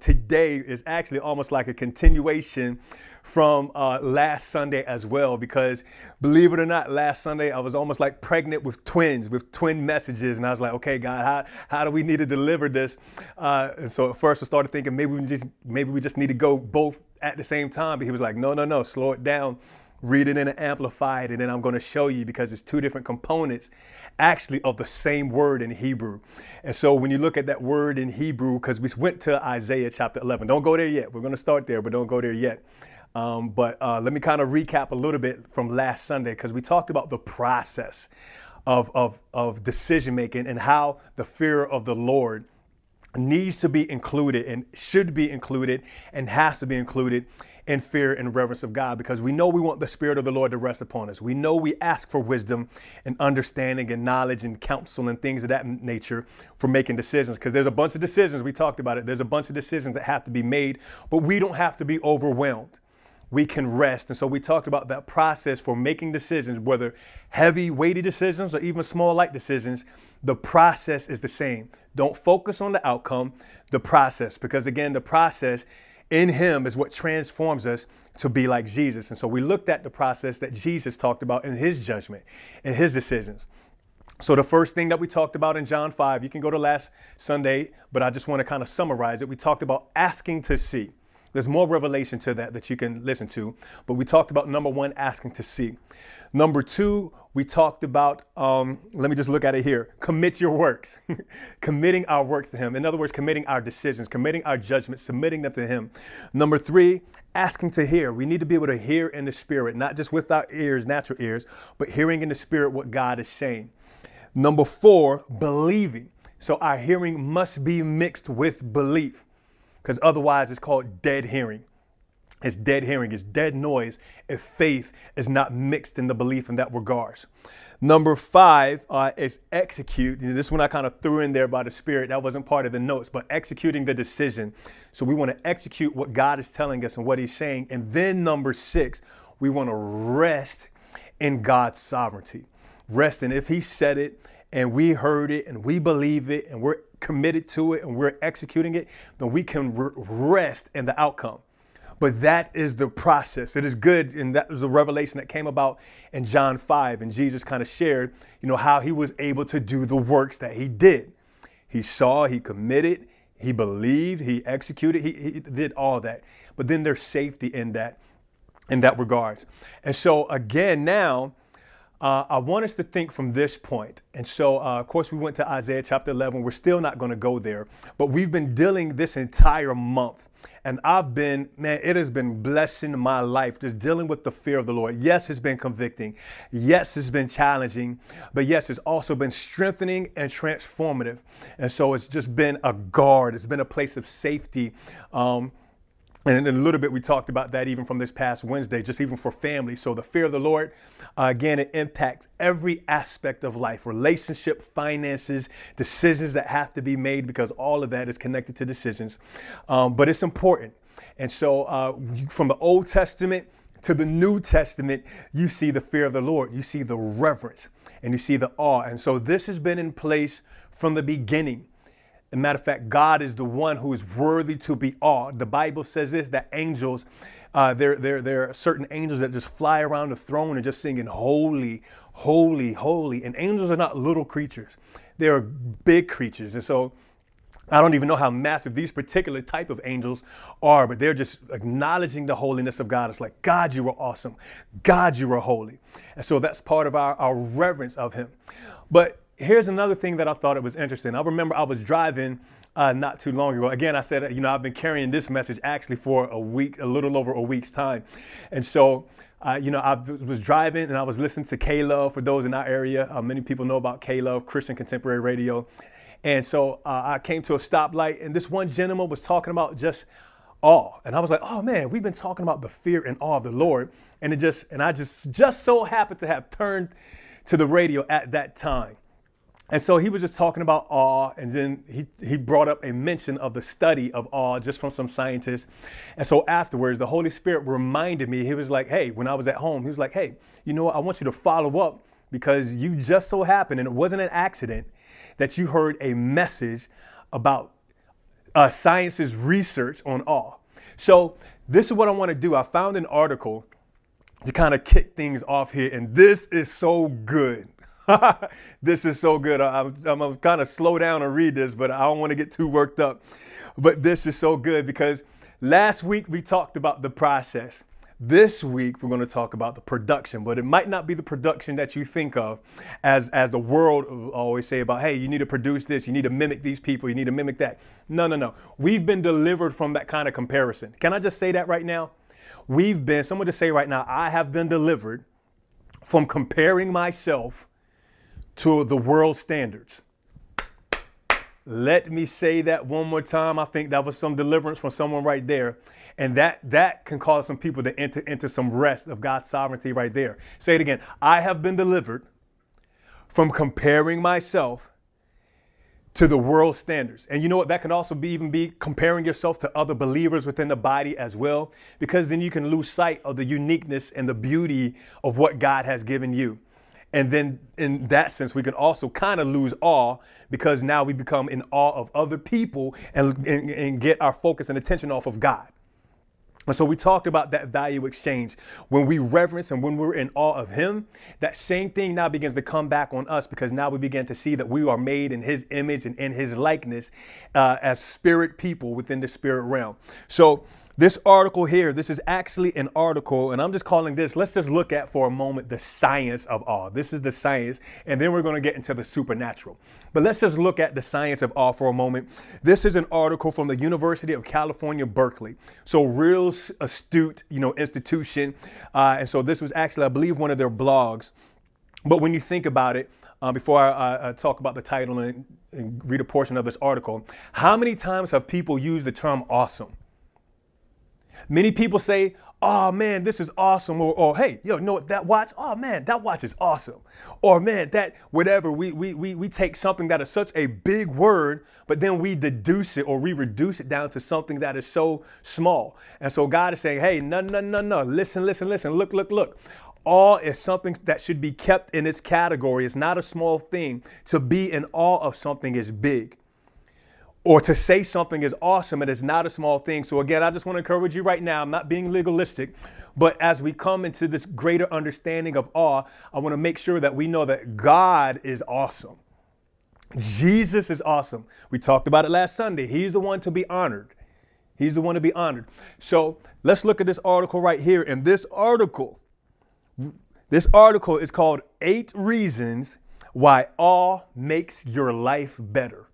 today is actually almost like a continuation from uh, last Sunday as well, because believe it or not, last Sunday I was almost like pregnant with twins, with twin messages. And I was like, okay, God, how, how do we need to deliver this? Uh, and so at first I started thinking maybe we just, maybe we just need to go both at the same time. But he was like, no, no, no, slow it down read it in an amplified, and then I'm going to show you because it's two different components actually of the same word in Hebrew. And so when you look at that word in Hebrew, because we went to Isaiah chapter 11, don't go there yet. We're going to start there, but don't go there yet. Um, but uh, let me kind of recap a little bit from last Sunday because we talked about the process of, of, of decision making and how the fear of the Lord needs to be included and should be included and has to be included in fear and reverence of God because we know we want the Spirit of the Lord to rest upon us. We know we ask for wisdom and understanding and knowledge and counsel and things of that nature for making decisions because there's a bunch of decisions. We talked about it. There's a bunch of decisions that have to be made, but we don't have to be overwhelmed. We can rest. And so we talked about that process for making decisions, whether heavy, weighty decisions or even small, light decisions. The process is the same. Don't focus on the outcome, the process, because again, the process in him is what transforms us to be like Jesus. And so we looked at the process that Jesus talked about in his judgment and his decisions. So the first thing that we talked about in John 5, you can go to last Sunday, but I just want to kind of summarize it. We talked about asking to see. There's more revelation to that that you can listen to, but we talked about number one, asking to see. Number two, we talked about, um, let me just look at it here commit your works, committing our works to Him. In other words, committing our decisions, committing our judgments, submitting them to Him. Number three, asking to hear. We need to be able to hear in the Spirit, not just with our ears, natural ears, but hearing in the Spirit what God is saying. Number four, believing. So our hearing must be mixed with belief, because otherwise it's called dead hearing. It's dead hearing, it's dead noise if faith is not mixed in the belief in that regards. Number five uh, is execute. This one I kind of threw in there by the Spirit. That wasn't part of the notes, but executing the decision. So we want to execute what God is telling us and what He's saying. And then number six, we want to rest in God's sovereignty. Rest in if He said it and we heard it and we believe it and we're committed to it and we're executing it, then we can rest in the outcome. But that is the process. It is good. And that was the revelation that came about in John 5. And Jesus kind of shared, you know, how he was able to do the works that he did. He saw, he committed, he believed, he executed, he, he did all that. But then there's safety in that, in that regards. And so again, now, uh, I want us to think from this point. And so, uh, of course, we went to Isaiah chapter 11. We're still not going to go there, but we've been dealing this entire month. And I've been, man, it has been blessing my life just dealing with the fear of the Lord. Yes, it's been convicting. Yes, it's been challenging. But yes, it's also been strengthening and transformative. And so it's just been a guard, it's been a place of safety. Um, and in a little bit, we talked about that even from this past Wednesday, just even for family. So the fear of the Lord, uh, again, it impacts every aspect of life relationship, finances, decisions that have to be made because all of that is connected to decisions. Um, but it's important. And so uh, from the Old Testament to the New Testament, you see the fear of the Lord, you see the reverence, and you see the awe. And so this has been in place from the beginning. A matter of fact, God is the one who is worthy to be awed. The Bible says this that angels, uh, there, there, there are certain angels that just fly around the throne and just singing, Holy, holy, holy. And angels are not little creatures, they are big creatures. And so I don't even know how massive these particular type of angels are, but they're just acknowledging the holiness of God. It's like, God, you are awesome. God, you are holy. And so that's part of our, our reverence of Him. But here's another thing that I thought it was interesting. I remember I was driving uh, not too long ago. Again, I said, you know, I've been carrying this message actually for a week, a little over a week's time. And so, uh, you know, I was driving and I was listening to K-Love for those in our area. Uh, many people know about K-Love, Christian Contemporary Radio. And so uh, I came to a stoplight and this one gentleman was talking about just awe. And I was like, oh man, we've been talking about the fear and awe of the Lord. And it just, and I just, just so happened to have turned to the radio at that time. And so he was just talking about awe, and then he, he brought up a mention of the study of awe just from some scientists. And so afterwards, the Holy Spirit reminded me, he was like, hey, when I was at home, he was like, hey, you know what? I want you to follow up because you just so happened, and it wasn't an accident, that you heard a message about uh, science's research on awe. So this is what I want to do. I found an article to kind of kick things off here, and this is so good. this is so good. I, am I'm kind of slow down and read this, but I don't want to get too worked up. But this is so good because last week we talked about the process. This week we're going to talk about the production, but it might not be the production that you think of as as the world always say about, hey, you need to produce this, you need to mimic these people, you need to mimic that. No, no, no. We've been delivered from that kind of comparison. Can I just say that right now? We've been, someone to say right now, I have been delivered from comparing myself to the world standards. Let me say that one more time. I think that was some deliverance from someone right there. And that that can cause some people to enter into some rest of God's sovereignty right there. Say it again. I have been delivered from comparing myself to the world standards. And you know what? That can also be even be comparing yourself to other believers within the body as well, because then you can lose sight of the uniqueness and the beauty of what God has given you. And then in that sense, we can also kind of lose awe because now we become in awe of other people and, and, and get our focus and attention off of God. And so we talked about that value exchange. When we reverence and when we're in awe of Him, that same thing now begins to come back on us because now we begin to see that we are made in His image and in His likeness uh, as spirit people within the spirit realm. So this article here, this is actually an article, and I'm just calling this, let's just look at for a moment the science of awe. This is the science, and then we're going to get into the supernatural. But let's just look at the science of awe for a moment. This is an article from the University of California, Berkeley. So, real astute, you know, institution. Uh, and so, this was actually, I believe, one of their blogs. But when you think about it, uh, before I, I, talk about the title and, and read a portion of this article, how many times have people used the term awesome? Many people say, oh man, this is awesome. Or, or hey, yo, know that watch? Oh man, that watch is awesome. Or man, that whatever. We, we, we, we take something that is such a big word, but then we deduce it or we reduce it down to something that is so small. And so God is saying, hey, no, no, no, no. Listen, listen, listen. Look, look, look. Awe is something that should be kept in its category. It's not a small thing. To be in awe of something is big or to say something is awesome and it's not a small thing. So, again, I just want to encourage you right now. I'm not being legalistic, but as we come into this greater understanding of awe, I want to make sure that we know that God is awesome. Jesus is awesome. We talked about it last Sunday. He's the one to be honored. He's the one to be honored. So, let's look at this article right here. And this article, this article is called Eight Reasons Why Awe Makes Your Life Better.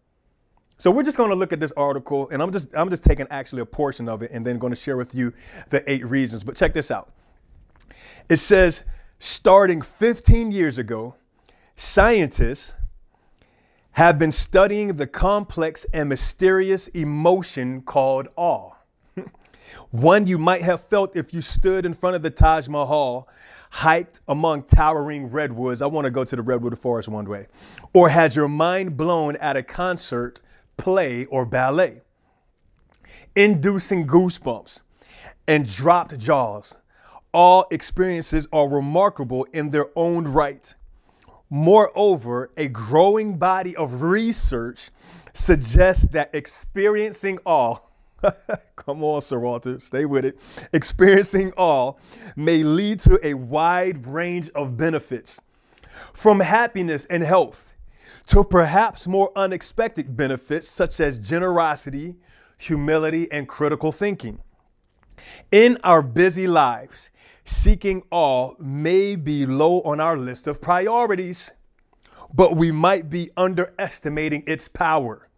So we're just going to look at this article, and I'm just I'm just taking actually a portion of it, and then going to share with you the eight reasons. But check this out. It says, starting 15 years ago, scientists have been studying the complex and mysterious emotion called awe. One you might have felt if you stood in front of the Taj Mahal, hiked among towering redwoods. I want to go to the redwood forest one day. Or had your mind blown at a concert play, or ballet, inducing goosebumps and dropped jaws. All experiences are remarkable in their own right. Moreover, a growing body of research suggests that experiencing all, come on, Sir Walter, stay with it, experiencing all may lead to a wide range of benefits from happiness and health to perhaps more unexpected benefits such as generosity, humility, and critical thinking. In our busy lives, seeking awe may be low on our list of priorities, but we might be underestimating its power.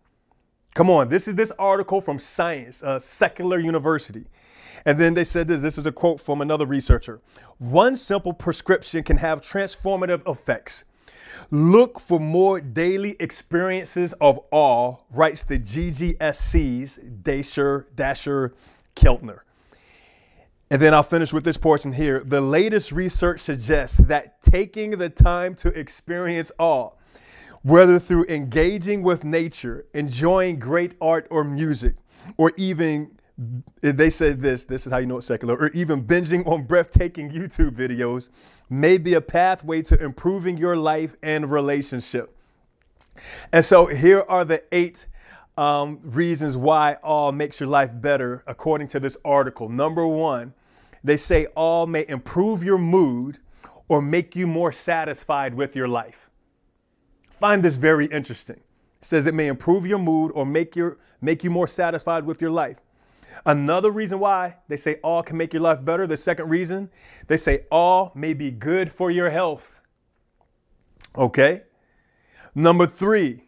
Come on, this is this article from Science, a secular university. And then they said this this is a quote from another researcher. One simple prescription can have transformative effects. Look for more daily experiences of awe, writes the GGSC's Dasher, Dasher Keltner. And then I'll finish with this portion here. The latest research suggests that taking the time to experience awe, whether through engaging with nature, enjoying great art or music, or even they said this, this is how you know it's secular, or even binging on breathtaking YouTube videos may be a pathway to improving your life and relationship. And so here are the eight um, reasons why all makes your life better, according to this article. Number one, they say all may improve your mood or make you more satisfied with your life. Find this very interesting. It says it may improve your mood or make your make you more satisfied with your life. Another reason why they say awe can make your life better, the second reason, they say awe may be good for your health. Okay? Number three,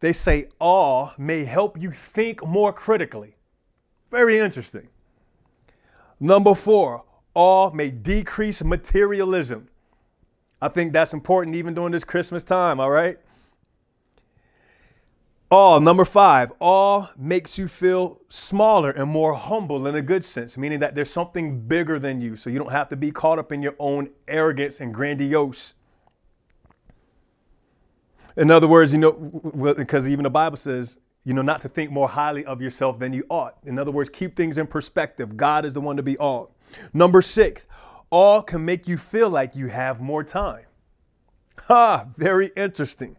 they say awe may help you think more critically. Very interesting. Number four, awe may decrease materialism. I think that's important even during this Christmas time, all right? Awe, number five, awe makes you feel smaller and more humble in a good sense, meaning that there's something bigger than you. So you don't have to be caught up in your own arrogance and grandiose. In other words, you know, because even the Bible says, you know, not to think more highly of yourself than you ought. In other words, keep things in perspective. God is the one to be awed. Number six, awe can make you feel like you have more time. Ha, very interesting.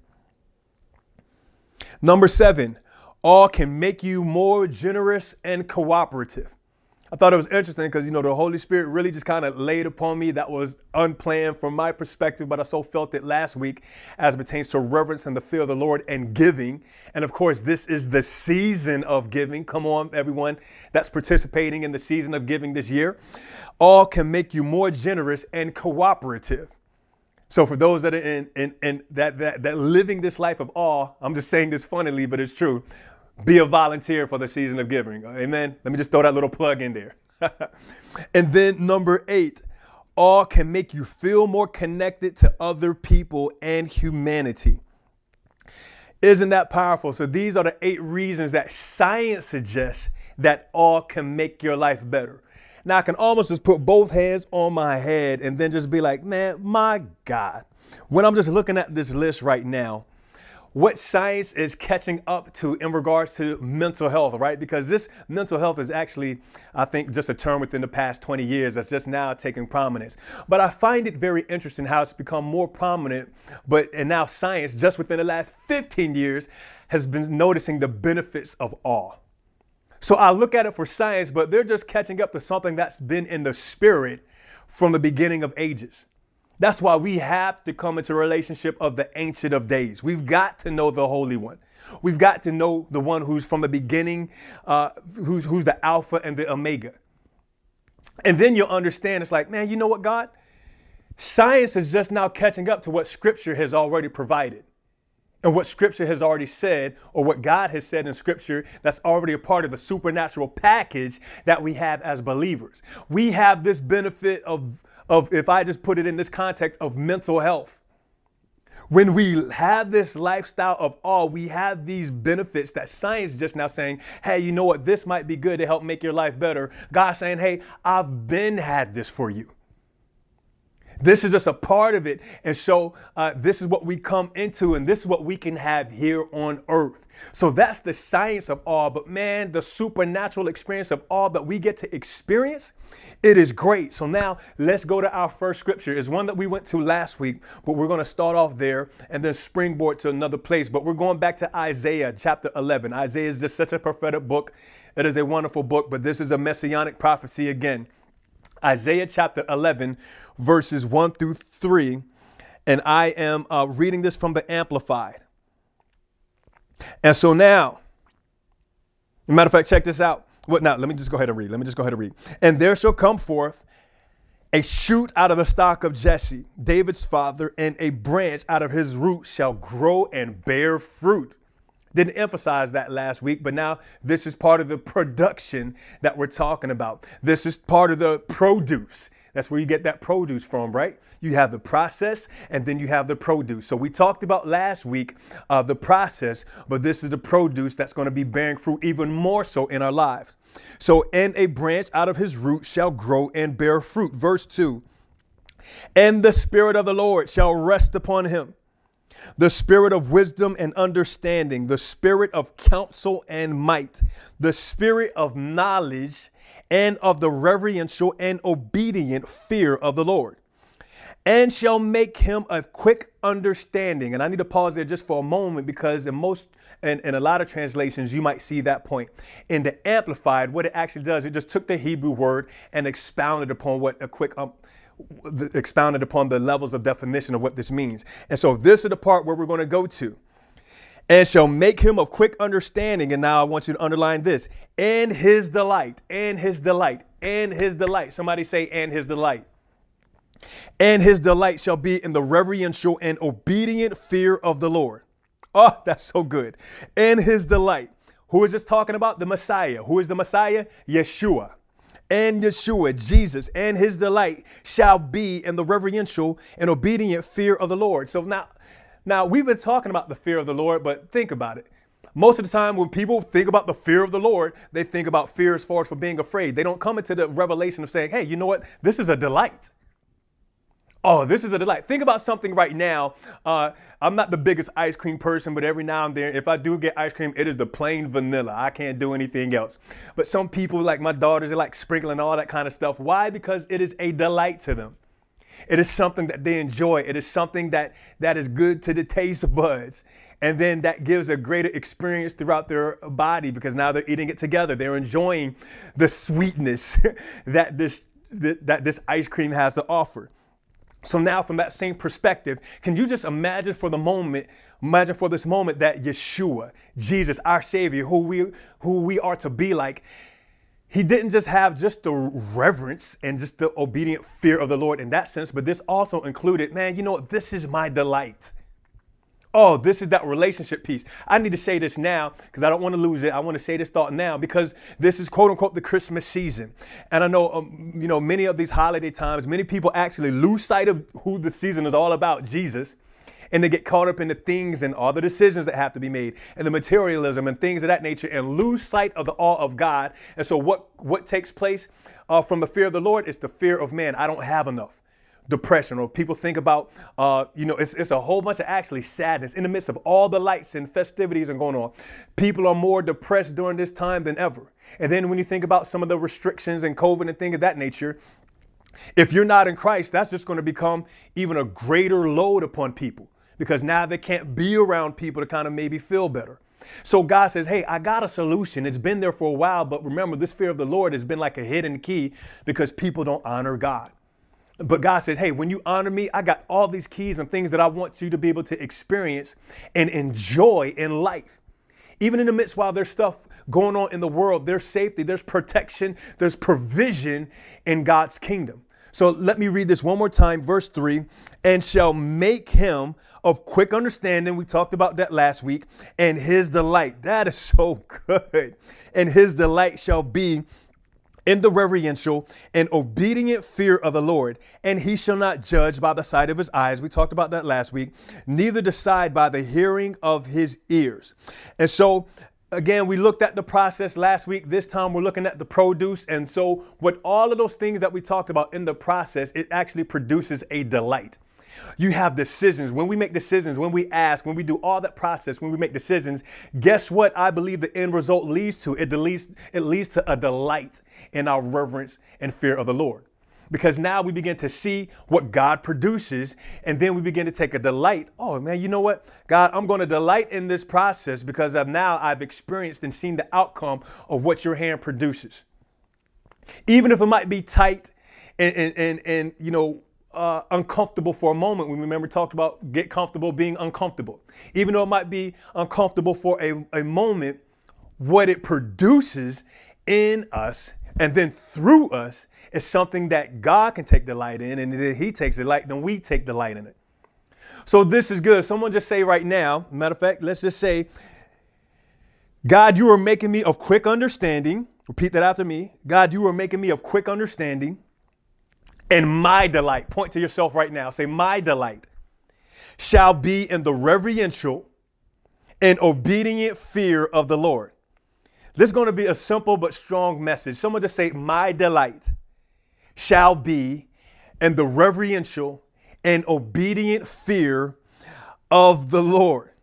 Number seven, awe can make you more generous and cooperative. I thought it was interesting because, you know, the Holy Spirit really just kind of laid upon me that was unplanned from my perspective, but I so felt it last week as pertains to reverence and the fear of the Lord and giving. And of course, this is the season of giving. Come on, everyone that's participating in the season of giving this year. All can make you more generous and cooperative. So for those that are in, in, in that, that, that living this life of awe, I'm just saying this funnily, but it's true. Be a volunteer for the season of giving. Amen. Let me just throw that little plug in there. and then number eight, awe can make you feel more connected to other people and humanity. Isn't that powerful? So these are the eight reasons that science suggests that awe can make your life better. Now I can almost just put both hands on my head and then just be like, man, my God. When I'm just looking at this list right now, what science is catching up to in regards to mental health, right? Because this mental health is actually, I think, just a term within the past 20 years that's just now taking prominence. But I find it very interesting how it's become more prominent, but and now science, just within the last 15 years, has been noticing the benefits of awe. So I look at it for science, but they're just catching up to something that's been in the spirit from the beginning of ages. That's why we have to come into relationship of the Ancient of Days. We've got to know the Holy One. We've got to know the one who's from the beginning, uh, who's, who's the Alpha and the Omega. And then you'll understand it's like, man, you know what, God? Science is just now catching up to what Scripture has already provided and what scripture has already said or what God has said in scripture that's already a part of the supernatural package that we have as believers. We have this benefit of, of if I just put it in this context of mental health. When we have this lifestyle of awe, we have these benefits that science just now saying, hey, you know what? This might be good to help make your life better. God saying, hey, I've been had this for you. This is just a part of it. And so uh, this is what we come into, and this is what we can have here on earth. So that's the science of all. But man, the supernatural experience of all that we get to experience, it is great. So now let's go to our first scripture. It's one that we went to last week, but we're going to start off there and then springboard to another place. But we're going back to Isaiah chapter 11. Isaiah is just such a prophetic book. It is a wonderful book, but this is a messianic prophecy again. Isaiah chapter 11, verses 1 through 3. And I am uh, reading this from the Amplified. And so now, matter of fact, check this out. What now? Let me just go ahead and read. Let me just go ahead and read. And there shall come forth a shoot out of the stock of Jesse, David's father, and a branch out of his root shall grow and bear fruit. Didn't emphasize that last week, but now this is part of the production that we're talking about. This is part of the produce. That's where you get that produce from, right? You have the process and then you have the produce. So we talked about last week uh, the process, but this is the produce that's going to be bearing fruit even more so in our lives. So, and a branch out of his root shall grow and bear fruit. Verse 2 And the Spirit of the Lord shall rest upon him the spirit of wisdom and understanding, the spirit of counsel and might, the spirit of knowledge and of the reverential and obedient fear of the Lord. and shall make him of quick understanding. And I need to pause there just for a moment because in most in, in a lot of translations, you might see that point. In the Amplified, what it actually does, it just took the Hebrew word and expounded upon what a quick um, expounded upon the levels of definition of what this means. And so this is the part where we're going to go to. And shall make him of quick understanding. And now I want you to underline this. And his delight, and his delight, and his delight. Somebody say, and his delight. And his delight shall be in the reverential and obedient fear of the Lord. Oh, that's so good. And his delight. Who is this talking about? The Messiah. Who is the Messiah? Yeshua. And Yeshua, Jesus, and his delight shall be in the reverential and obedient fear of the Lord. So now, now we've been talking about the fear of the Lord, but think about it. Most of the time, when people think about the fear of the Lord, they think about fear as far as for being afraid. They don't come into the revelation of saying, hey, you know what? This is a delight. Oh, this is a delight. Think about something right now. Uh, I'm not the biggest ice cream person, but every now and then, if I do get ice cream, it is the plain vanilla. I can't do anything else. But some people, like my daughters, they like sprinkling all that kind of stuff. Why? Because it is a delight to them. It is something that they enjoy. It is something that that is good to the taste buds. And then that gives a greater experience throughout their body because now they're eating it together. They're enjoying the sweetness that this that this ice cream has to offer. So now from that same perspective, can you just imagine for the moment, imagine for this moment that Yeshua, Jesus, our Savior, who we who we are to be like, he didn't just have just the reverence and just the obedient fear of the Lord in that sense, but this also included, man, you know this is my delight. Oh, this is that relationship piece. I need to say this now because I don't want to lose it. I want to say this thought now because this is quote unquote the Christmas season. And I know, um, you know, many of these holiday times, many people actually lose sight of who the season is all about, Jesus. And they get caught up in the things and all the decisions that have to be made and the materialism and things of that nature and lose sight of the awe of God. And so what, what takes place uh, from the fear of the Lord is the fear of man. I don't have enough depression or people think about uh, you know it's, it's a whole bunch of actually sadness in the midst of all the lights and festivities and going on people are more depressed during this time than ever and then when you think about some of the restrictions and covid and things of that nature if you're not in christ that's just going to become even a greater load upon people because now they can't be around people to kind of maybe feel better so God says, Hey, I got a solution. It's been there for a while, but remember, this fear of the Lord has been like a hidden key because people don't honor God. But God says, hey, when you honor me, I got all these keys and things that I want you to be able to experience and enjoy in life. Even in the midst while there's stuff going on in the world, there's safety, there's protection, there's provision in God's kingdom. So let me read this one more time, verse 3 and shall make him of quick understanding. We talked about that last week, and his delight. That is so good. And his delight shall be in the reverential and obedient fear of the Lord, and he shall not judge by the sight of his eyes. We talked about that last week, neither decide by the hearing of his ears. And so, again, we looked at the process last week. This time we're looking at the produce. And so, with all of those things that we talked about in the process, it actually produces a delight. You have decisions. When we make decisions, when we ask, when we do all that process, when we make decisions, guess what I believe the end result leads to? It leads, it leads to a delight in our reverence and fear of the Lord. Because now we begin to see what God produces, and then we begin to take a delight. Oh man, you know what? God, I'm going to delight in this process because of now I've experienced and seen the outcome of what your hand produces. Even if it might be tight and, and, and, and you know, uh, uncomfortable for a moment. We remember talked about get comfortable being uncomfortable. Even though it might be uncomfortable for a, a moment, what it produces in us and then through us is something that God can take delight in, and then He takes delight, then we take delight in it. So this is good. Someone just say right now, matter of fact, let's just say, God, you are making me of quick understanding. Repeat that after me. God, you are making me of quick understanding and my delight, point to yourself right now, say, my delight shall be in the reverential and obedient fear of the Lord. This is going to be a simple but strong message. Someone just say, My delight shall be in the reverential and obedient fear of the Lord.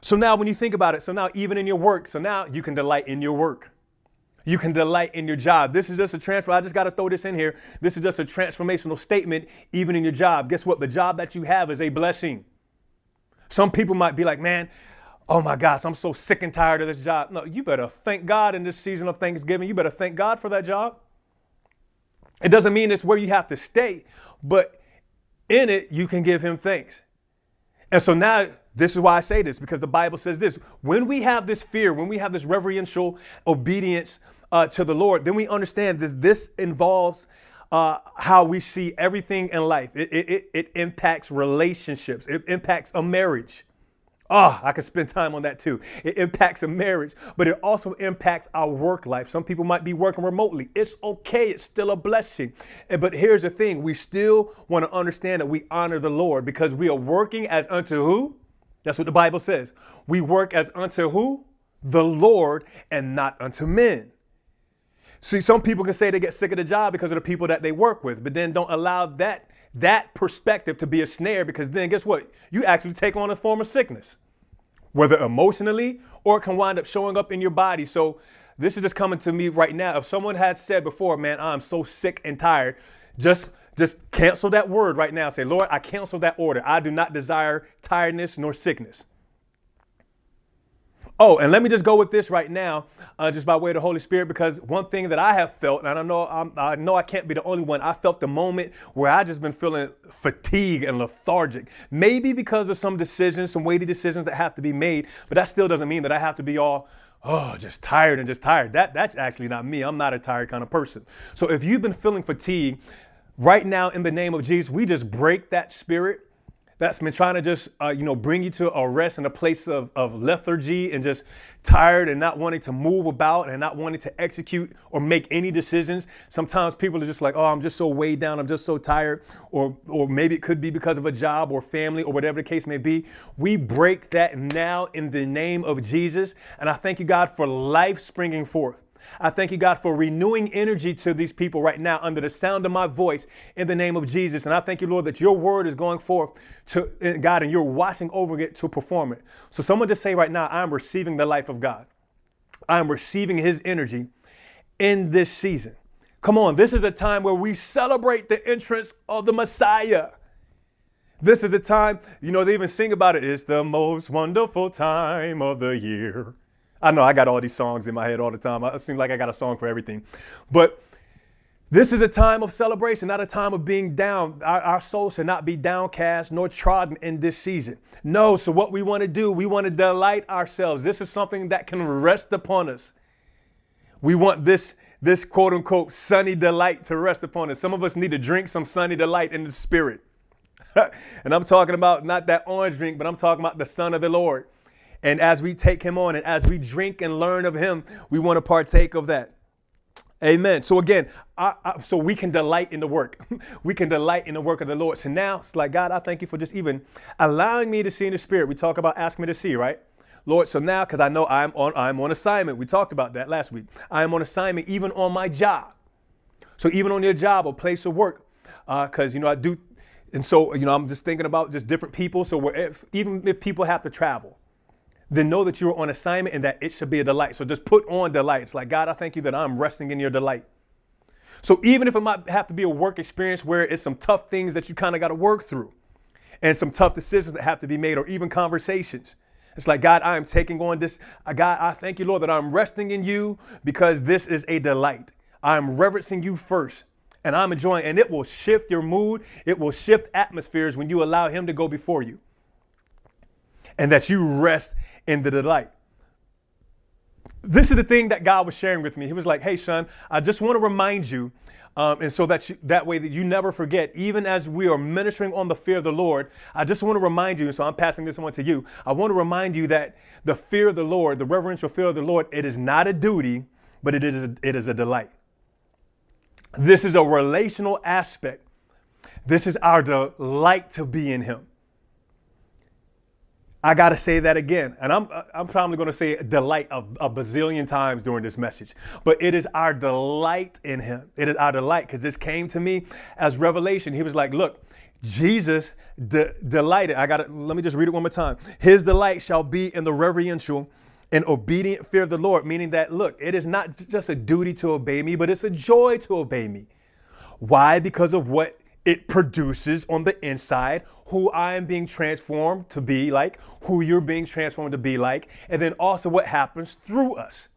So now, when you think about it, so now even in your work, so now you can delight in your work. You can delight in your job. This is just a transfer. I just got to throw this in here. This is just a transformational statement, even in your job. Guess what? The job that you have is a blessing. Some people might be like, man, oh my gosh, I'm so sick and tired of this job. No, you better thank God in this season of Thanksgiving. You better thank God for that job. It doesn't mean it's where you have to stay, but in it, you can give Him thanks. And so now, this is why I say this because the Bible says this when we have this fear, when we have this reverential obedience uh, to the Lord, then we understand this, this involves uh, how we see everything in life. It, it, it impacts relationships, it impacts a marriage. Oh, I could spend time on that too. It impacts a marriage, but it also impacts our work life. Some people might be working remotely. It's okay, it's still a blessing. But here's the thing we still want to understand that we honor the Lord because we are working as unto who? That's what the Bible says. We work as unto who? The Lord and not unto men. See, some people can say they get sick of the job because of the people that they work with, but then don't allow that that perspective to be a snare because then guess what? You actually take on a form of sickness, whether emotionally or it can wind up showing up in your body. So this is just coming to me right now. If someone has said before, man, I'm so sick and tired, just just cancel that word right now. Say, Lord, I cancel that order. I do not desire tiredness nor sickness. Oh, and let me just go with this right now, uh, just by way of the Holy Spirit, because one thing that I have felt, and I know I'm, i know I can't be the only one. I felt the moment where I just been feeling fatigue and lethargic, maybe because of some decisions, some weighty decisions that have to be made. But that still doesn't mean that I have to be all oh, just tired and just tired. That that's actually not me. I'm not a tired kind of person. So if you've been feeling fatigue right now, in the name of Jesus, we just break that spirit that's been trying to just, uh, you know, bring you to a rest in a place of, of lethargy and just tired and not wanting to move about and not wanting to execute or make any decisions. Sometimes people are just like, oh, I'm just so weighed down. I'm just so tired. Or, or maybe it could be because of a job or family or whatever the case may be. We break that now in the name of Jesus. And I thank you, God, for life springing forth. I thank you, God, for renewing energy to these people right now under the sound of my voice in the name of Jesus. And I thank you, Lord, that your word is going forth to God and you're watching over it to perform it. So, someone just say right now, I'm receiving the life of God. I'm receiving his energy in this season. Come on, this is a time where we celebrate the entrance of the Messiah. This is a time, you know, they even sing about it. It's the most wonderful time of the year. I know I got all these songs in my head all the time. It seems like I got a song for everything. But this is a time of celebration, not a time of being down. Our, our souls should not be downcast nor trodden in this season. No, so what we want to do, we want to delight ourselves. This is something that can rest upon us. We want this, this quote unquote sunny delight to rest upon us. Some of us need to drink some sunny delight in the spirit. and I'm talking about not that orange drink, but I'm talking about the Son of the Lord. And as we take him on and as we drink and learn of him, we want to partake of that. Amen. So again, I, I, so we can delight in the work. we can delight in the work of the Lord. So now it's like, God, I thank you for just even allowing me to see in the spirit. We talk about ask me to see, right? Lord, so now, because I know I'm on, I'm on assignment. We talked about that last week. I am on assignment even on my job. So even on your job or place of work, because, uh, you know, I do, and so, you know, I'm just thinking about just different people. So if, even if people have to travel, then know that you're on assignment and that it should be a delight. So just put on delight. It's like, God, I thank you that I'm resting in your delight. So even if it might have to be a work experience where it's some tough things that you kind of got to work through and some tough decisions that have to be made or even conversations. It's like, God, I am taking on this. Uh, God, I thank you, Lord, that I'm resting in you because this is a delight. I'm reverencing you first and I'm enjoying, and it will shift your mood. It will shift atmospheres when you allow Him to go before you and that you rest in the delight. This is the thing that God was sharing with me. He was like, "Hey, son, I just want to remind you." Um, and so that you, that way that you never forget, even as we are ministering on the fear of the Lord, I just want to remind you. And so I'm passing this on to you. I want to remind you that the fear of the Lord, the reverential fear of the Lord, it is not a duty, but it is a, it is a delight. This is a relational aspect. This is our delight to be in Him. I got to say that again. And I'm, I'm probably going to say delight a, a bazillion times during this message. But it is our delight in him. It is our delight because this came to me as revelation. He was like, look, Jesus de- delighted. I got to, let me just read it one more time. His delight shall be in the reverential and obedient fear of the Lord, meaning that, look, it is not just a duty to obey me, but it's a joy to obey me. Why? Because of what it produces on the inside, who I am being transformed to be like, who you're being transformed to be like, and then also what happens through us.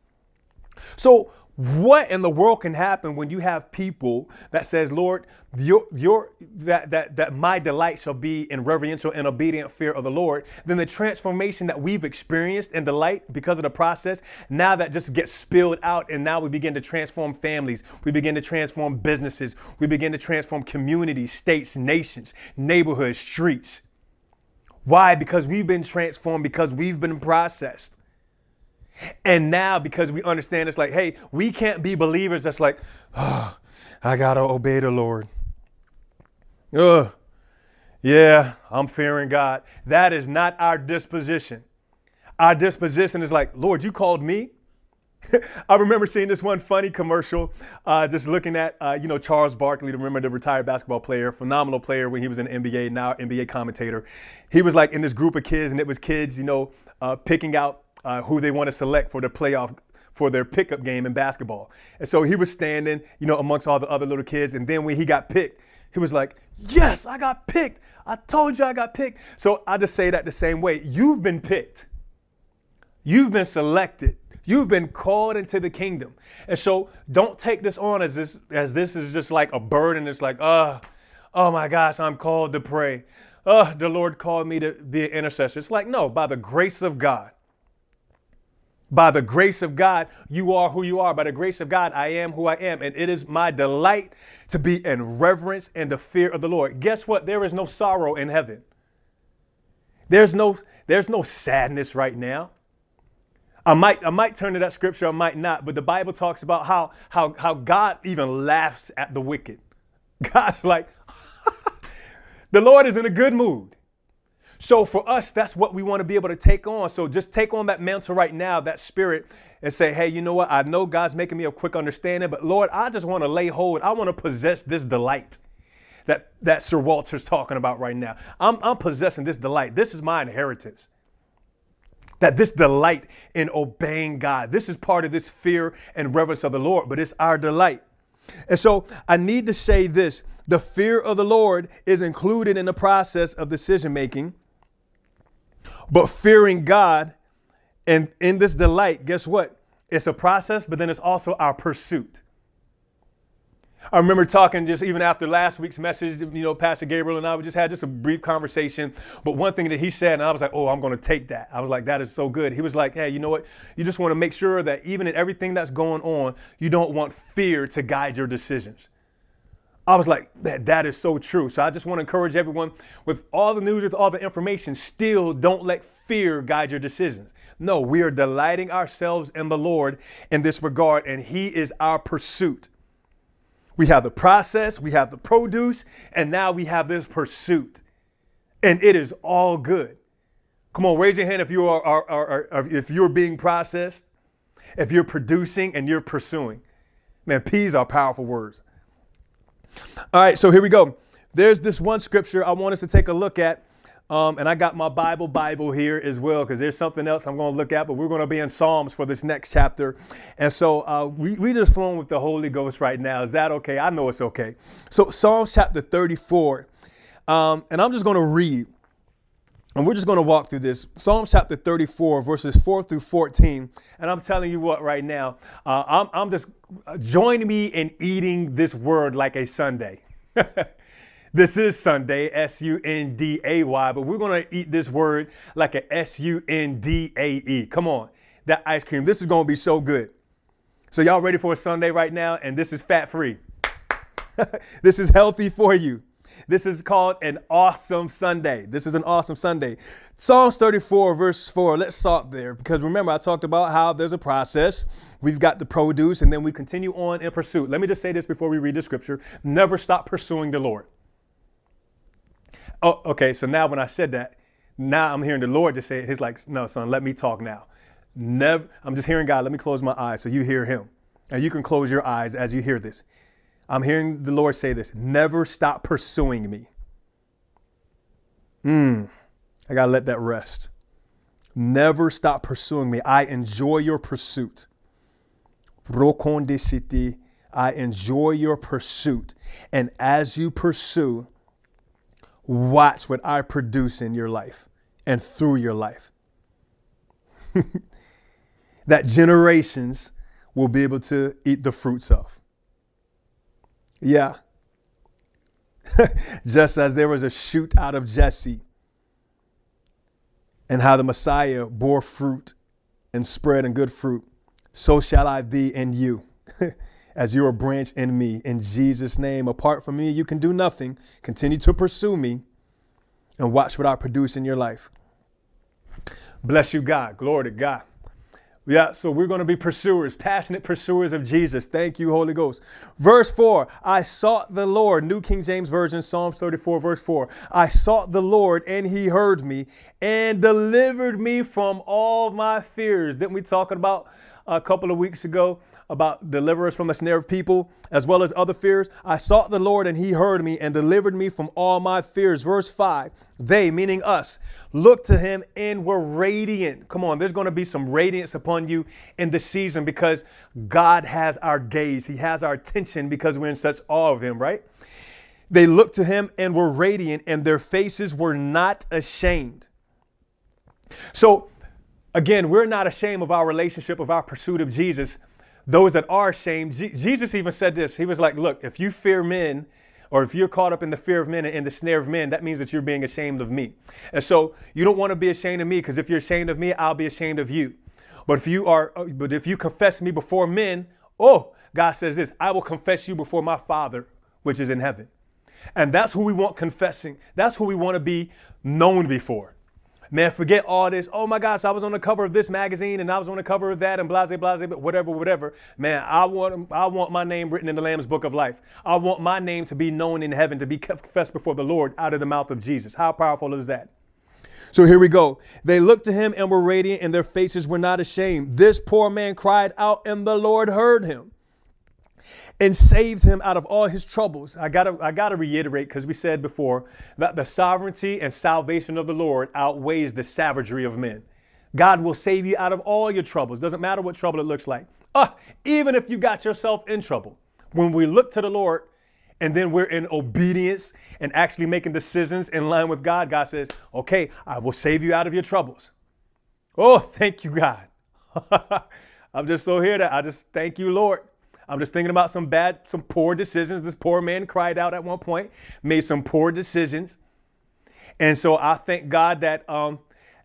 So, what in the world can happen when you have people that says lord your your that that that my delight shall be in reverential and obedient fear of the lord then the transformation that we've experienced in delight because of the process now that just gets spilled out and now we begin to transform families we begin to transform businesses we begin to transform communities states nations neighborhoods streets. Why? Because we've been transformed because we've been processed and now, because we understand it's like, hey, we can't be believers that's like, oh, I got to obey the Lord. Ugh. Yeah, I'm fearing God. That is not our disposition. Our disposition is like, Lord, you called me. I remember seeing this one funny commercial, uh, just looking at, uh, you know, Charles Barkley, remember the retired basketball player, phenomenal player when he was in the NBA, now NBA commentator. He was like in this group of kids, and it was kids, you know, uh, picking out uh, who they want to select for the playoff for their pickup game in basketball. And so he was standing, you know, amongst all the other little kids. And then when he got picked, he was like, Yes, I got picked. I told you I got picked. So I just say that the same way. You've been picked. You've been selected. You've been called into the kingdom. And so don't take this on as this as this is just like a burden. It's like, oh, oh my gosh, I'm called to pray. Oh, the Lord called me to be an intercessor. It's like, no, by the grace of God. By the grace of God, you are who you are. By the grace of God, I am who I am. And it is my delight to be in reverence and the fear of the Lord. Guess what? There is no sorrow in heaven. There's no, there's no sadness right now. I might, I might turn to that scripture, I might not, but the Bible talks about how, how, how God even laughs at the wicked. God's like, the Lord is in a good mood. So for us, that's what we want to be able to take on. So just take on that mantle right now, that spirit, and say, hey, you know what? I know God's making me a quick understanding, but Lord, I just want to lay hold. I want to possess this delight that, that Sir Walter's talking about right now. I'm, I'm possessing this delight. This is my inheritance. That this delight in obeying God, this is part of this fear and reverence of the Lord, but it's our delight. And so I need to say this the fear of the Lord is included in the process of decision making but fearing God and in this delight, guess what? It's a process, but then it's also our pursuit. I remember talking just even after last week's message, you know, Pastor Gabriel and I we just had just a brief conversation. But one thing that he said, and I was like, oh, I'm going to take that. I was like, that is so good. He was like, hey, you know what? You just want to make sure that even in everything that's going on, you don't want fear to guide your decisions. I was like, that, that is so true. So I just want to encourage everyone with all the news, with all the information, still don't let fear guide your decisions. No, we are delighting ourselves in the Lord in this regard, and He is our pursuit. We have the process, we have the produce, and now we have this pursuit. And it is all good. Come on, raise your hand if you are, are, are, are if you're being processed, if you're producing and you're pursuing. Man, P's are powerful words. All right, so here we go. There's this one scripture I want us to take a look at. Um, and I got my Bible Bible here as well because there's something else I'm going to look at, but we're going to be in Psalms for this next chapter. And so uh, we, we just flowing with the Holy Ghost right now. Is that okay? I know it's okay. So Psalms chapter 34. Um, and I'm just going to read. And we're just going to walk through this. Psalms chapter 34, verses 4 through 14. And I'm telling you what, right now, uh, I'm, I'm just, uh, join me in eating this word like a Sunday. this is Sunday, S U N D A Y, but we're going to eat this word like a S U N D A E. Come on, that ice cream. This is going to be so good. So, y'all ready for a Sunday right now? And this is fat free. this is healthy for you. This is called an awesome Sunday. This is an awesome Sunday. Psalms 34, verse 4. Let's stop there because remember, I talked about how there's a process. We've got the produce and then we continue on in pursuit. Let me just say this before we read the scripture never stop pursuing the Lord. Oh, okay. So now when I said that, now I'm hearing the Lord just say it. He's like, no, son, let me talk now. Never, I'm just hearing God. Let me close my eyes so you hear him. And you can close your eyes as you hear this. I'm hearing the Lord say this never stop pursuing me. Hmm, I got to let that rest. Never stop pursuing me. I enjoy your pursuit. I enjoy your pursuit. And as you pursue, watch what I produce in your life and through your life. that generations will be able to eat the fruits of. Yeah. Just as there was a shoot out of Jesse, and how the Messiah bore fruit and spread and good fruit, so shall I be in you, as you are branch in me. In Jesus' name, apart from me, you can do nothing. Continue to pursue me and watch what I produce in your life. Bless you, God. Glory to God. Yeah, so we're going to be pursuers, passionate pursuers of Jesus. Thank you, Holy Ghost. Verse 4 I sought the Lord, New King James Version, Psalms 34, verse 4. I sought the Lord, and he heard me and delivered me from all my fears. Didn't we talk about a couple of weeks ago about deliver us from the snare of people as well as other fears. I sought the Lord and he heard me and delivered me from all my fears. Verse 5 They, meaning us, looked to him and were radiant. Come on, there's going to be some radiance upon you in this season because God has our gaze, he has our attention because we're in such awe of him, right? They looked to him and were radiant, and their faces were not ashamed. So, again, we're not ashamed of our relationship, of our pursuit of Jesus those that are ashamed. G- Jesus even said this. He was like, Look, if you fear men, or if you're caught up in the fear of men and in the snare of men, that means that you're being ashamed of me. And so you don't want to be ashamed of me because if you're ashamed of me, I'll be ashamed of you. But if you are, uh, but if you confess me before men, oh, God says this, I will confess you before my Father, which is in heaven. And that's who we want confessing. That's who we want to be known before. Man, forget all this. Oh my gosh, I was on the cover of this magazine and I was on the cover of that and blase, blase, but whatever, whatever. Man, I want, I want my name written in the Lamb's book of life. I want my name to be known in heaven, to be confessed before the Lord out of the mouth of Jesus. How powerful is that? So here we go. They looked to him and were radiant, and their faces were not ashamed. This poor man cried out, and the Lord heard him and saved him out of all his troubles. I gotta, I gotta reiterate because we said before that the sovereignty and salvation of the Lord outweighs the savagery of men. God will save you out of all your troubles. Doesn't matter what trouble it looks like. Uh, even if you got yourself in trouble. When we look to the Lord and then we're in obedience and actually making decisions in line with God, God says, okay, I will save you out of your troubles. Oh, thank you, God. I'm just so here that I just thank you, Lord. I'm just thinking about some bad, some poor decisions. This poor man cried out at one point, made some poor decisions. And so I thank God that um,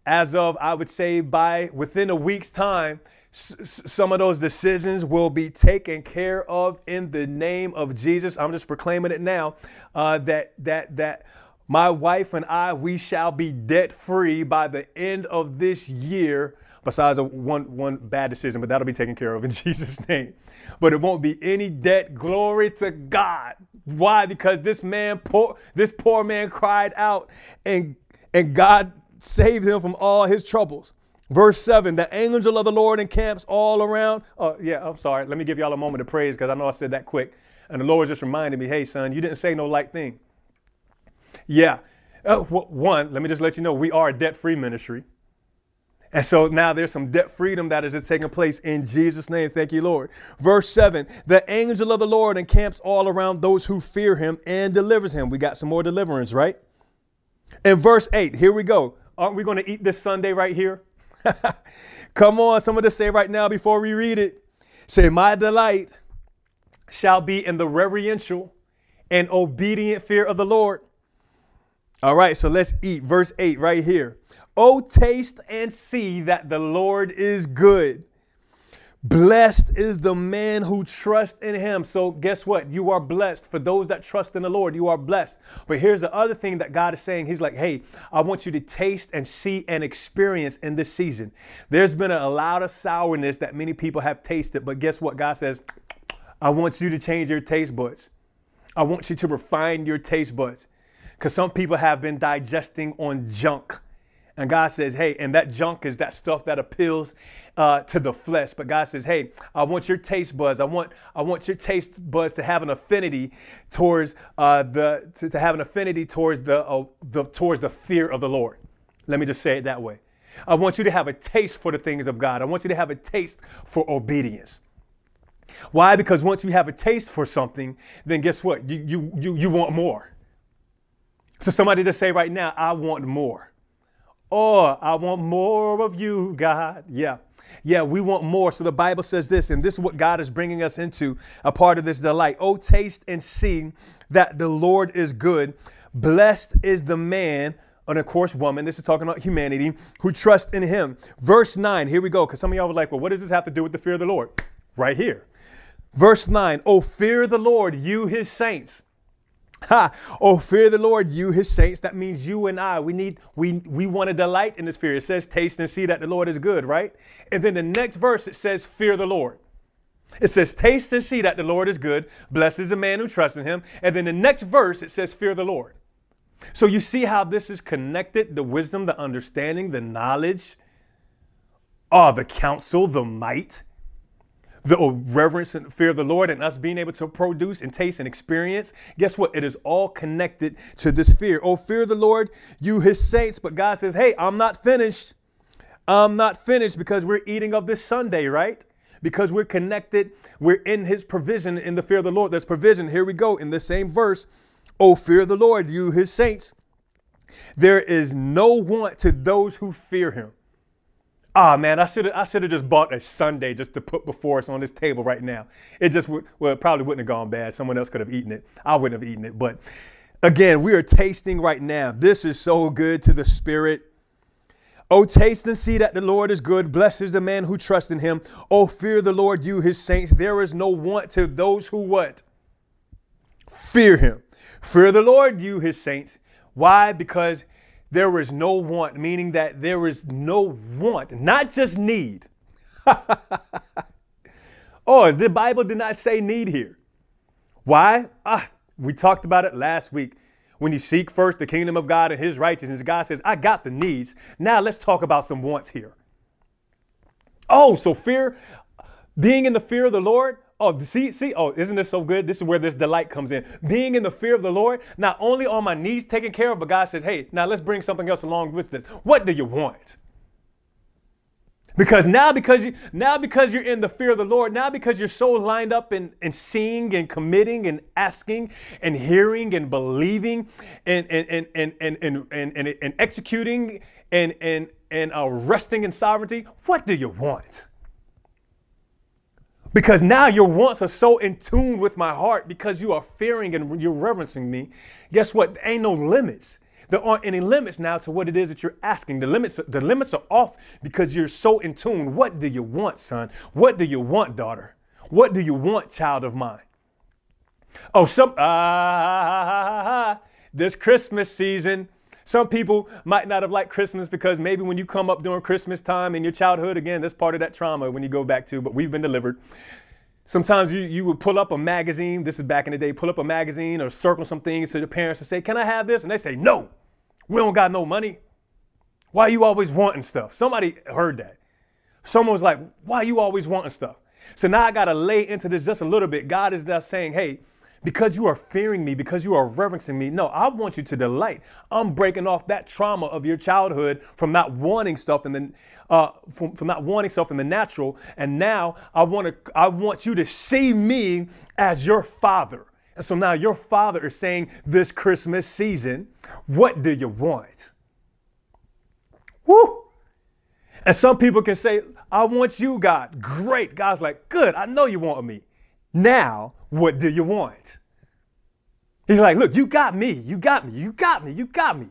as of, I would say, by within a week's time, s- some of those decisions will be taken care of in the name of Jesus. I'm just proclaiming it now uh, that, that, that, my wife and I, we shall be debt free by the end of this year besides a one, one bad decision, but that'll be taken care of in Jesus' name. But it won't be any debt. Glory to God. Why? Because this man, poor, this poor man cried out and, and God saved him from all his troubles. Verse 7 The angel of the Lord encamps all around. Oh, yeah, I'm sorry. Let me give y'all a moment of praise because I know I said that quick. And the Lord just reminded me, hey, son, you didn't say no light thing. Yeah. Uh, one, let me just let you know we are a debt free ministry. And so now there's some debt freedom that is taking place in Jesus' name. Thank you, Lord. Verse 7 The angel of the Lord encamps all around those who fear him and delivers him. We got some more deliverance, right? In verse 8, here we go. Aren't we going to eat this sundae right here? Come on, someone to say right now before we read it. Say, My delight shall be in the reverential and obedient fear of the Lord. All right, so let's eat. Verse 8 right here. Oh, taste and see that the Lord is good. Blessed is the man who trusts in him. So, guess what? You are blessed. For those that trust in the Lord, you are blessed. But here's the other thing that God is saying He's like, hey, I want you to taste and see and experience in this season. There's been a lot of sourness that many people have tasted. But guess what? God says, I want you to change your taste buds. I want you to refine your taste buds. Because some people have been digesting on junk and God says, hey, and that junk is that stuff that appeals uh, to the flesh. But God says, hey, I want your taste buds. I want, I want your taste buds to have an affinity towards uh, the, to, to, have an affinity towards the, uh, the, towards the fear of the Lord. Let me just say it that way. I want you to have a taste for the things of God. I want you to have a taste for obedience. Why? Because once you have a taste for something, then guess what? You, you, you, you want more. So somebody to say right now, I want more. Or I want more of you, God. Yeah. Yeah, we want more. So the Bible says this, and this is what God is bringing us into a part of this delight. Oh, taste and see that the Lord is good. Blessed is the man and of course, woman, this is talking about humanity, who trust in him. Verse 9, here we go, because some of y'all were like, well, what does this have to do with the fear of the Lord? Right here. Verse 9, oh, fear the Lord, you his saints. Ha! Oh, fear the Lord, you his saints. That means you and I. We need, we we want to delight in this fear. It says, taste and see that the Lord is good, right? And then the next verse it says, fear the Lord. It says, taste and see that the Lord is good. Blessed is the man who trusts in him. And then the next verse it says, fear the Lord. So you see how this is connected the wisdom, the understanding, the knowledge, oh, the counsel, the might, the reverence and fear of the Lord, and us being able to produce and taste and experience. Guess what? It is all connected to this fear. Oh, fear the Lord, you his saints. But God says, hey, I'm not finished. I'm not finished because we're eating of this sundae, right? Because we're connected, we're in his provision in the fear of the Lord. There's provision. Here we go in the same verse. Oh, fear the Lord, you his saints. There is no want to those who fear him. Ah, man, I should have I should have just bought a sundae just to put before us on this table right now. It just would well, it probably wouldn't have gone bad. Someone else could have eaten it. I wouldn't have eaten it. But again, we are tasting right now. This is so good to the spirit. Oh, taste and see that the Lord is good. Blessed is the man who trusts in him. Oh, fear the Lord, you his saints. There is no want to those who what? Fear him. Fear the Lord, you his saints. Why? Because there is no want, meaning that there is no want, not just need. oh, the Bible did not say need here. Why? Ah, we talked about it last week. When you seek first the kingdom of God and his righteousness, God says, I got the needs. Now let's talk about some wants here. Oh, so fear, being in the fear of the Lord, Oh, see, see, oh, isn't this so good? This is where this delight comes in. Being in the fear of the Lord, not only are my needs taken care of, but God says, hey, now let's bring something else along with this. What do you want? Because now because you now because you're in the fear of the Lord, now because you're so lined up in, in seeing and committing and asking and hearing and believing and and and and and and, and, and, and executing and and and uh, resting in sovereignty, what do you want? Because now your wants are so in tune with my heart because you are fearing and you're reverencing me. Guess what? There ain't no limits. There aren't any limits now to what it is that you're asking. The limits, the limits are off because you're so in tune. What do you want, son? What do you want, daughter? What do you want, child of mine? Oh, some ah, this Christmas season, some people might not have liked Christmas because maybe when you come up during Christmas time in your childhood, again, that's part of that trauma when you go back to, but we've been delivered. Sometimes you, you would pull up a magazine, this is back in the day, pull up a magazine or circle some things to the parents and say, Can I have this? And they say, No, we don't got no money. Why you always wanting stuff? Somebody heard that. Someone was like, Why you always wanting stuff? So now I got to lay into this just a little bit. God is just saying, Hey, because you are fearing me, because you are reverencing me. No, I want you to delight. I'm breaking off that trauma of your childhood from not wanting stuff in the uh, from, from not wanting stuff in the natural. And now I want to I want you to see me as your father. And so now your father is saying this Christmas season, what do you want? Woo! And some people can say, I want you, God. Great. God's like, good. I know you want me. Now, what do you want? He's like, look, you got me, you got me, you got me, you got me.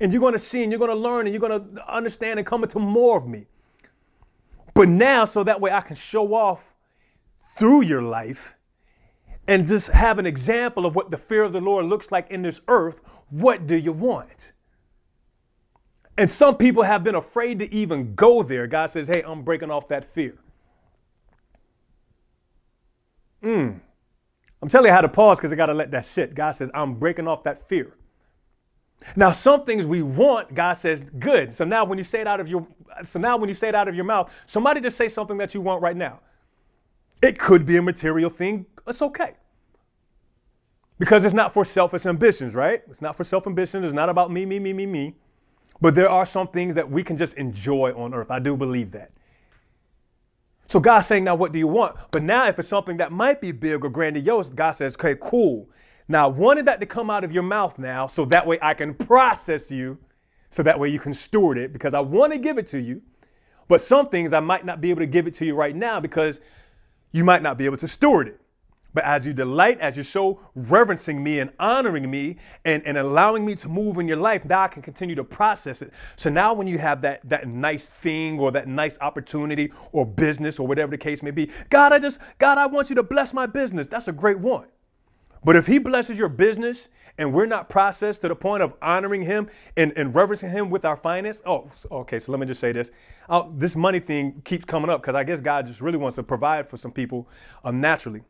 And you're going to see and you're going to learn and you're going to understand and come into more of me. But now, so that way I can show off through your life and just have an example of what the fear of the Lord looks like in this earth, what do you want? And some people have been afraid to even go there. God says, hey, I'm breaking off that fear. Mm. I'm telling you how to pause because I got to let that sit. God says, I'm breaking off that fear. Now, some things we want, God says, good. So now when you say it out of your so now when you say it out of your mouth, somebody just say something that you want right now. It could be a material thing. It's okay. Because it's not for selfish ambitions, right? It's not for self ambition. It's not about me, me, me, me, me. But there are some things that we can just enjoy on earth. I do believe that. So God's saying, now what do you want? But now, if it's something that might be big or grandiose, God says, okay, cool. Now, I wanted that to come out of your mouth now, so that way I can process you, so that way you can steward it, because I want to give it to you. But some things I might not be able to give it to you right now because you might not be able to steward it. But as you delight, as you show reverencing me and honoring me and, and allowing me to move in your life, now I can continue to process it. So now when you have that, that nice thing or that nice opportunity or business or whatever the case may be, God, I just, God, I want you to bless my business. That's a great one. But if he blesses your business and we're not processed to the point of honoring him and, and reverencing him with our finance, oh, okay, so let me just say this. Oh, this money thing keeps coming up because I guess God just really wants to provide for some people um, naturally.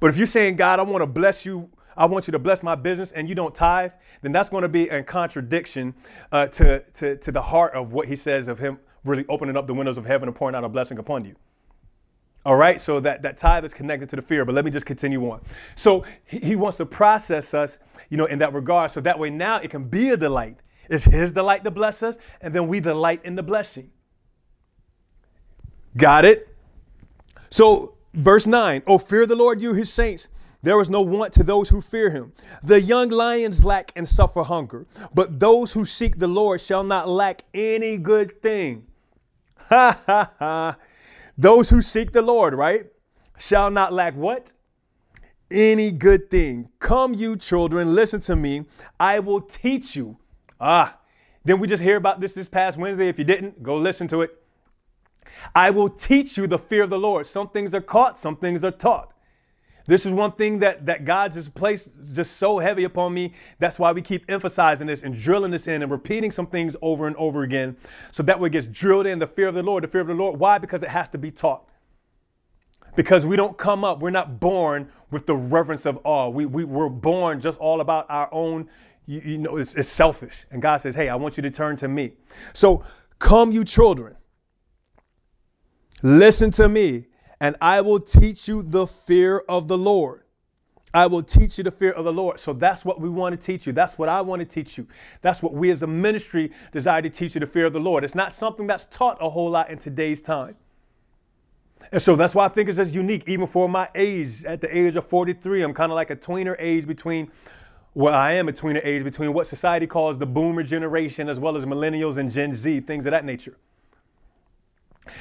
But if you're saying, God, I want to bless you, I want you to bless my business, and you don't tithe, then that's going to be in contradiction uh, to, to, to the heart of what he says of him really opening up the windows of heaven and pouring out a blessing upon you. All right, so that, that tithe is connected to the fear, but let me just continue on. So he, he wants to process us, you know, in that regard, so that way now it can be a delight. It's his delight to bless us, and then we delight in the blessing. Got it? So Verse 9, Oh, fear the Lord, you his saints. There is no want to those who fear him. The young lions lack and suffer hunger, but those who seek the Lord shall not lack any good thing. Ha ha ha. Those who seek the Lord, right, shall not lack what? Any good thing. Come, you children, listen to me. I will teach you. Ah, then we just hear about this this past Wednesday. If you didn't, go listen to it. I will teach you the fear of the Lord. Some things are caught, some things are taught. This is one thing that, that God just placed just so heavy upon me. That's why we keep emphasizing this and drilling this in and repeating some things over and over again. So that way it gets drilled in the fear of the Lord, the fear of the Lord. Why? Because it has to be taught. Because we don't come up, we're not born with the reverence of awe. We, we, we're born just all about our own, you, you know, it's, it's selfish. And God says, hey, I want you to turn to me. So come, you children. Listen to me, and I will teach you the fear of the Lord. I will teach you the fear of the Lord. So that's what we want to teach you. That's what I want to teach you. That's what we as a ministry desire to teach you the fear of the Lord. It's not something that's taught a whole lot in today's time. And so that's why I think it's just unique, even for my age. At the age of 43, I'm kind of like a tweener age between, well, I am a tweener age between what society calls the boomer generation as well as millennials and Gen Z, things of that nature.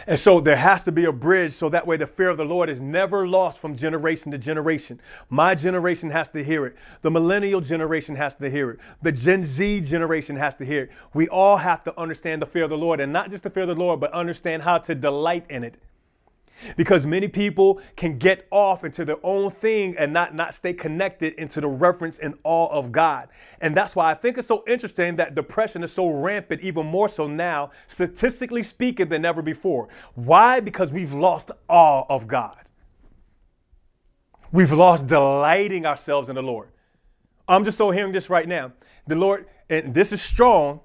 And so there has to be a bridge so that way the fear of the Lord is never lost from generation to generation. My generation has to hear it. The millennial generation has to hear it. The Gen Z generation has to hear it. We all have to understand the fear of the Lord and not just the fear of the Lord, but understand how to delight in it because many people can get off into their own thing and not not stay connected into the reverence and awe of God. And that's why I think it's so interesting that depression is so rampant even more so now statistically speaking than ever before. Why? Because we've lost awe of God. We've lost delighting ourselves in the Lord. I'm just so hearing this right now. The Lord and this is strong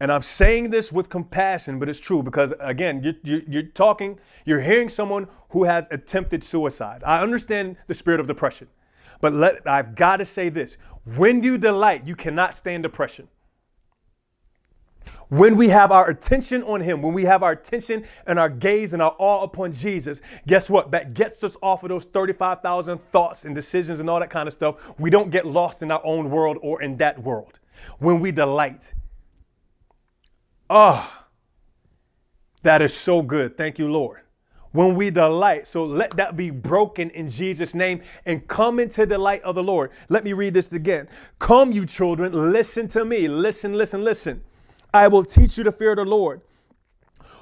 and I'm saying this with compassion, but it's true because, again, you're, you're, talking, you're hearing someone who has attempted suicide. I understand the spirit of depression, but let, I've got to say this when you delight, you cannot stand depression. When we have our attention on Him, when we have our attention and our gaze and our awe upon Jesus, guess what? That gets us off of those 35,000 thoughts and decisions and all that kind of stuff. We don't get lost in our own world or in that world. When we delight, Oh, that is so good. Thank you, Lord. When we delight, so let that be broken in Jesus' name and come into the light of the Lord. Let me read this again. Come, you children, listen to me. Listen, listen, listen. I will teach you to fear the Lord.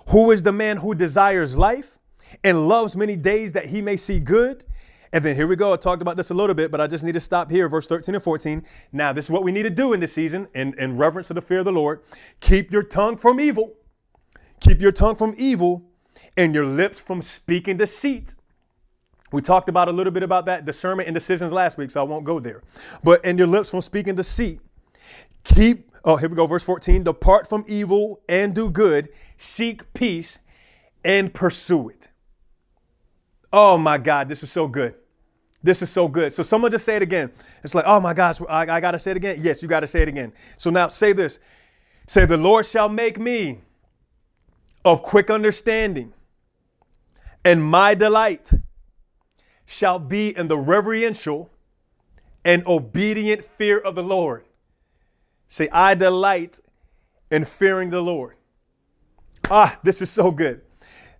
Who is the man who desires life and loves many days that he may see good? And then here we go. I talked about this a little bit, but I just need to stop here, verse 13 and 14. Now, this is what we need to do in this season in, in reverence to the fear of the Lord. Keep your tongue from evil. Keep your tongue from evil and your lips from speaking deceit. We talked about a little bit about that discernment and decisions last week, so I won't go there. But and your lips from speaking deceit. Keep, oh, here we go, verse 14. Depart from evil and do good, seek peace and pursue it. Oh my God, this is so good. This is so good. So someone just say it again. It's like, oh my gosh, I, I got to say it again. Yes, you got to say it again. So now say this Say, the Lord shall make me of quick understanding, and my delight shall be in the reverential and obedient fear of the Lord. Say, I delight in fearing the Lord. Ah, this is so good.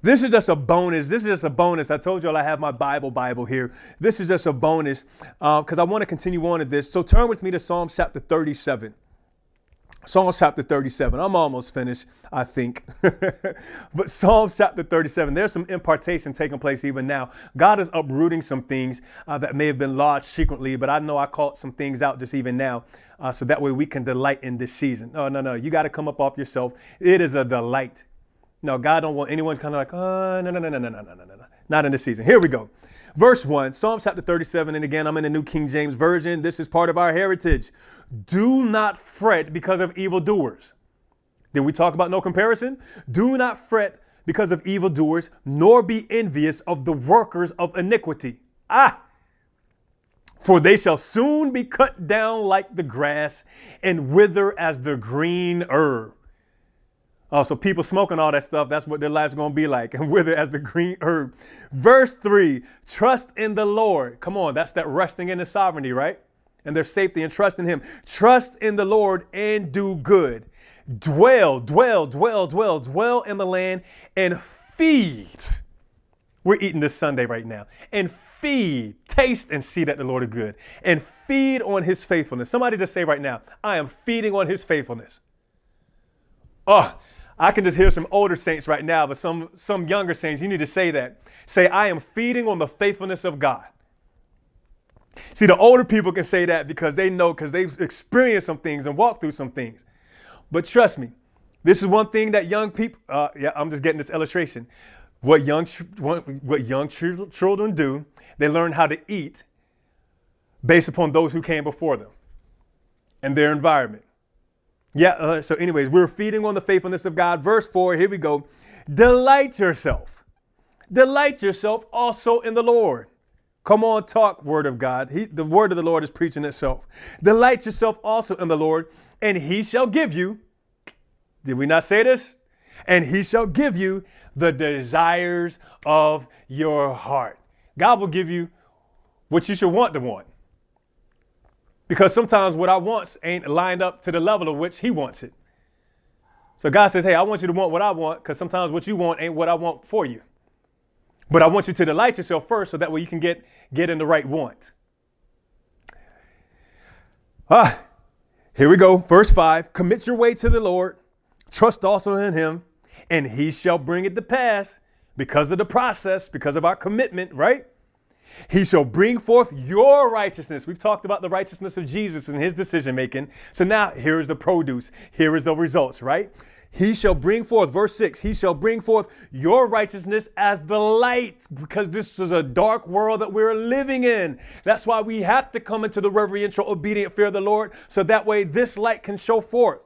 This is just a bonus. This is just a bonus. I told y'all I have my Bible Bible here. This is just a bonus because uh, I want to continue on to this. So turn with me to Psalm chapter 37. Psalms chapter 37. I'm almost finished, I think. but Psalms chapter 37, there's some impartation taking place even now. God is uprooting some things uh, that may have been lodged secretly, but I know I caught some things out just even now. Uh, so that way we can delight in this season. No, no, no. You got to come up off yourself. It is a delight. No, God don't want anyone kind of like, oh, no, no, no, no, no, no, no, no, no. Not in this season. Here we go. Verse 1, Psalms chapter 37. And again, I'm in the New King James Version. This is part of our heritage. Do not fret because of evildoers. Did we talk about no comparison? Do not fret because of evildoers, nor be envious of the workers of iniquity. Ah! For they shall soon be cut down like the grass and wither as the green herb. Oh, so people smoking all that stuff, that's what their life's gonna be like, and wither as the green herb. Verse 3 Trust in the Lord. Come on, that's that resting in his sovereignty, right? and their safety and trust in Him. Trust in the Lord and do good. Dwell, dwell, dwell, dwell, dwell in the land and feed. We're eating this sundae right now. And feed, taste and see that the Lord is good. And feed on His faithfulness. Somebody just say right now, I am feeding on His faithfulness. Oh, I can just hear some older saints right now, but some, some younger saints, you need to say that. Say, I am feeding on the faithfulness of God. See, the older people can say that because they know, because they've experienced some things and walked through some things. But trust me, this is one thing that young people, uh, yeah, I'm just getting this illustration. What young, what young children do, they learn how to eat based upon those who came before them and their environment. Yeah, uh, so, anyways, we're feeding on the faithfulness of God. Verse 4, here we go. Delight yourself. Delight yourself also in the Lord. Come on, talk, word of God. He, the word of the Lord is preaching itself. Delight yourself also in the Lord, and he shall give you, did we not say this? And he shall give you the desires of your heart. God will give you what you should want to want. Because sometimes what I want ain't lined up to the level of which he wants it. So God says, hey, I want you to want what I want, because sometimes what you want ain't what I want for you. But I want you to delight yourself first so that way you can get, get in the right want. Ah, here we go. Verse 5 Commit your way to the Lord, trust also in him, and he shall bring it to pass because of the process, because of our commitment, right? He shall bring forth your righteousness. We've talked about the righteousness of Jesus and his decision making. So now here is the produce. Here is the results, right? He shall bring forth, verse 6, he shall bring forth your righteousness as the light, because this is a dark world that we're living in. That's why we have to come into the reverential, obedient fear of the Lord, so that way this light can show forth.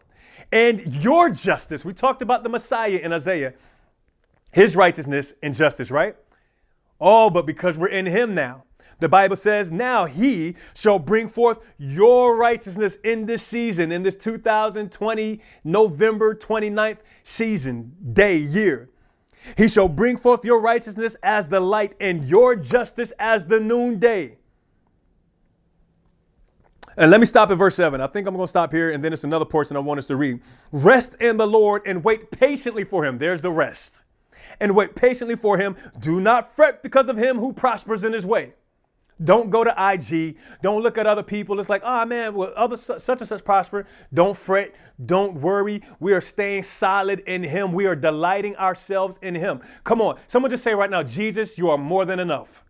And your justice, we talked about the Messiah in Isaiah, his righteousness and justice, right? Oh, but because we're in him now, the Bible says, Now he shall bring forth your righteousness in this season, in this 2020 November 29th season, day, year. He shall bring forth your righteousness as the light and your justice as the noonday. And let me stop at verse 7. I think I'm going to stop here, and then it's another portion I want us to read. Rest in the Lord and wait patiently for him. There's the rest. And wait patiently for him. Do not fret because of him who prospers in his way. Don't go to IG. Don't look at other people. It's like, oh man, well, other such and such prosper. Don't fret. Don't worry. We are staying solid in Him. We are delighting ourselves in Him. Come on. Someone just say right now, Jesus, you are more than enough.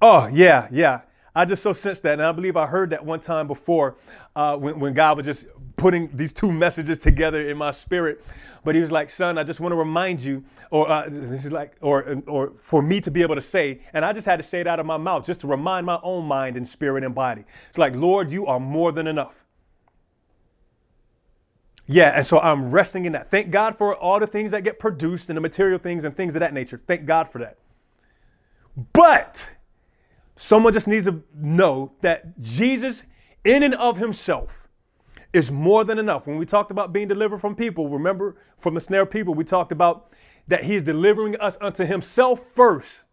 Oh, yeah, yeah. I just so sensed that. And I believe I heard that one time before uh, when, when God was just putting these two messages together in my spirit. But he was like, son, I just want to remind you, or uh, this is like, or or for me to be able to say, and I just had to say it out of my mouth just to remind my own mind and spirit and body. It's like, Lord, you are more than enough. Yeah, and so I'm resting in that. Thank God for all the things that get produced and the material things and things of that nature. Thank God for that. But someone just needs to know that Jesus, in and of himself, is more than enough. When we talked about being delivered from people, remember from the snare of people, we talked about that he is delivering us unto himself first.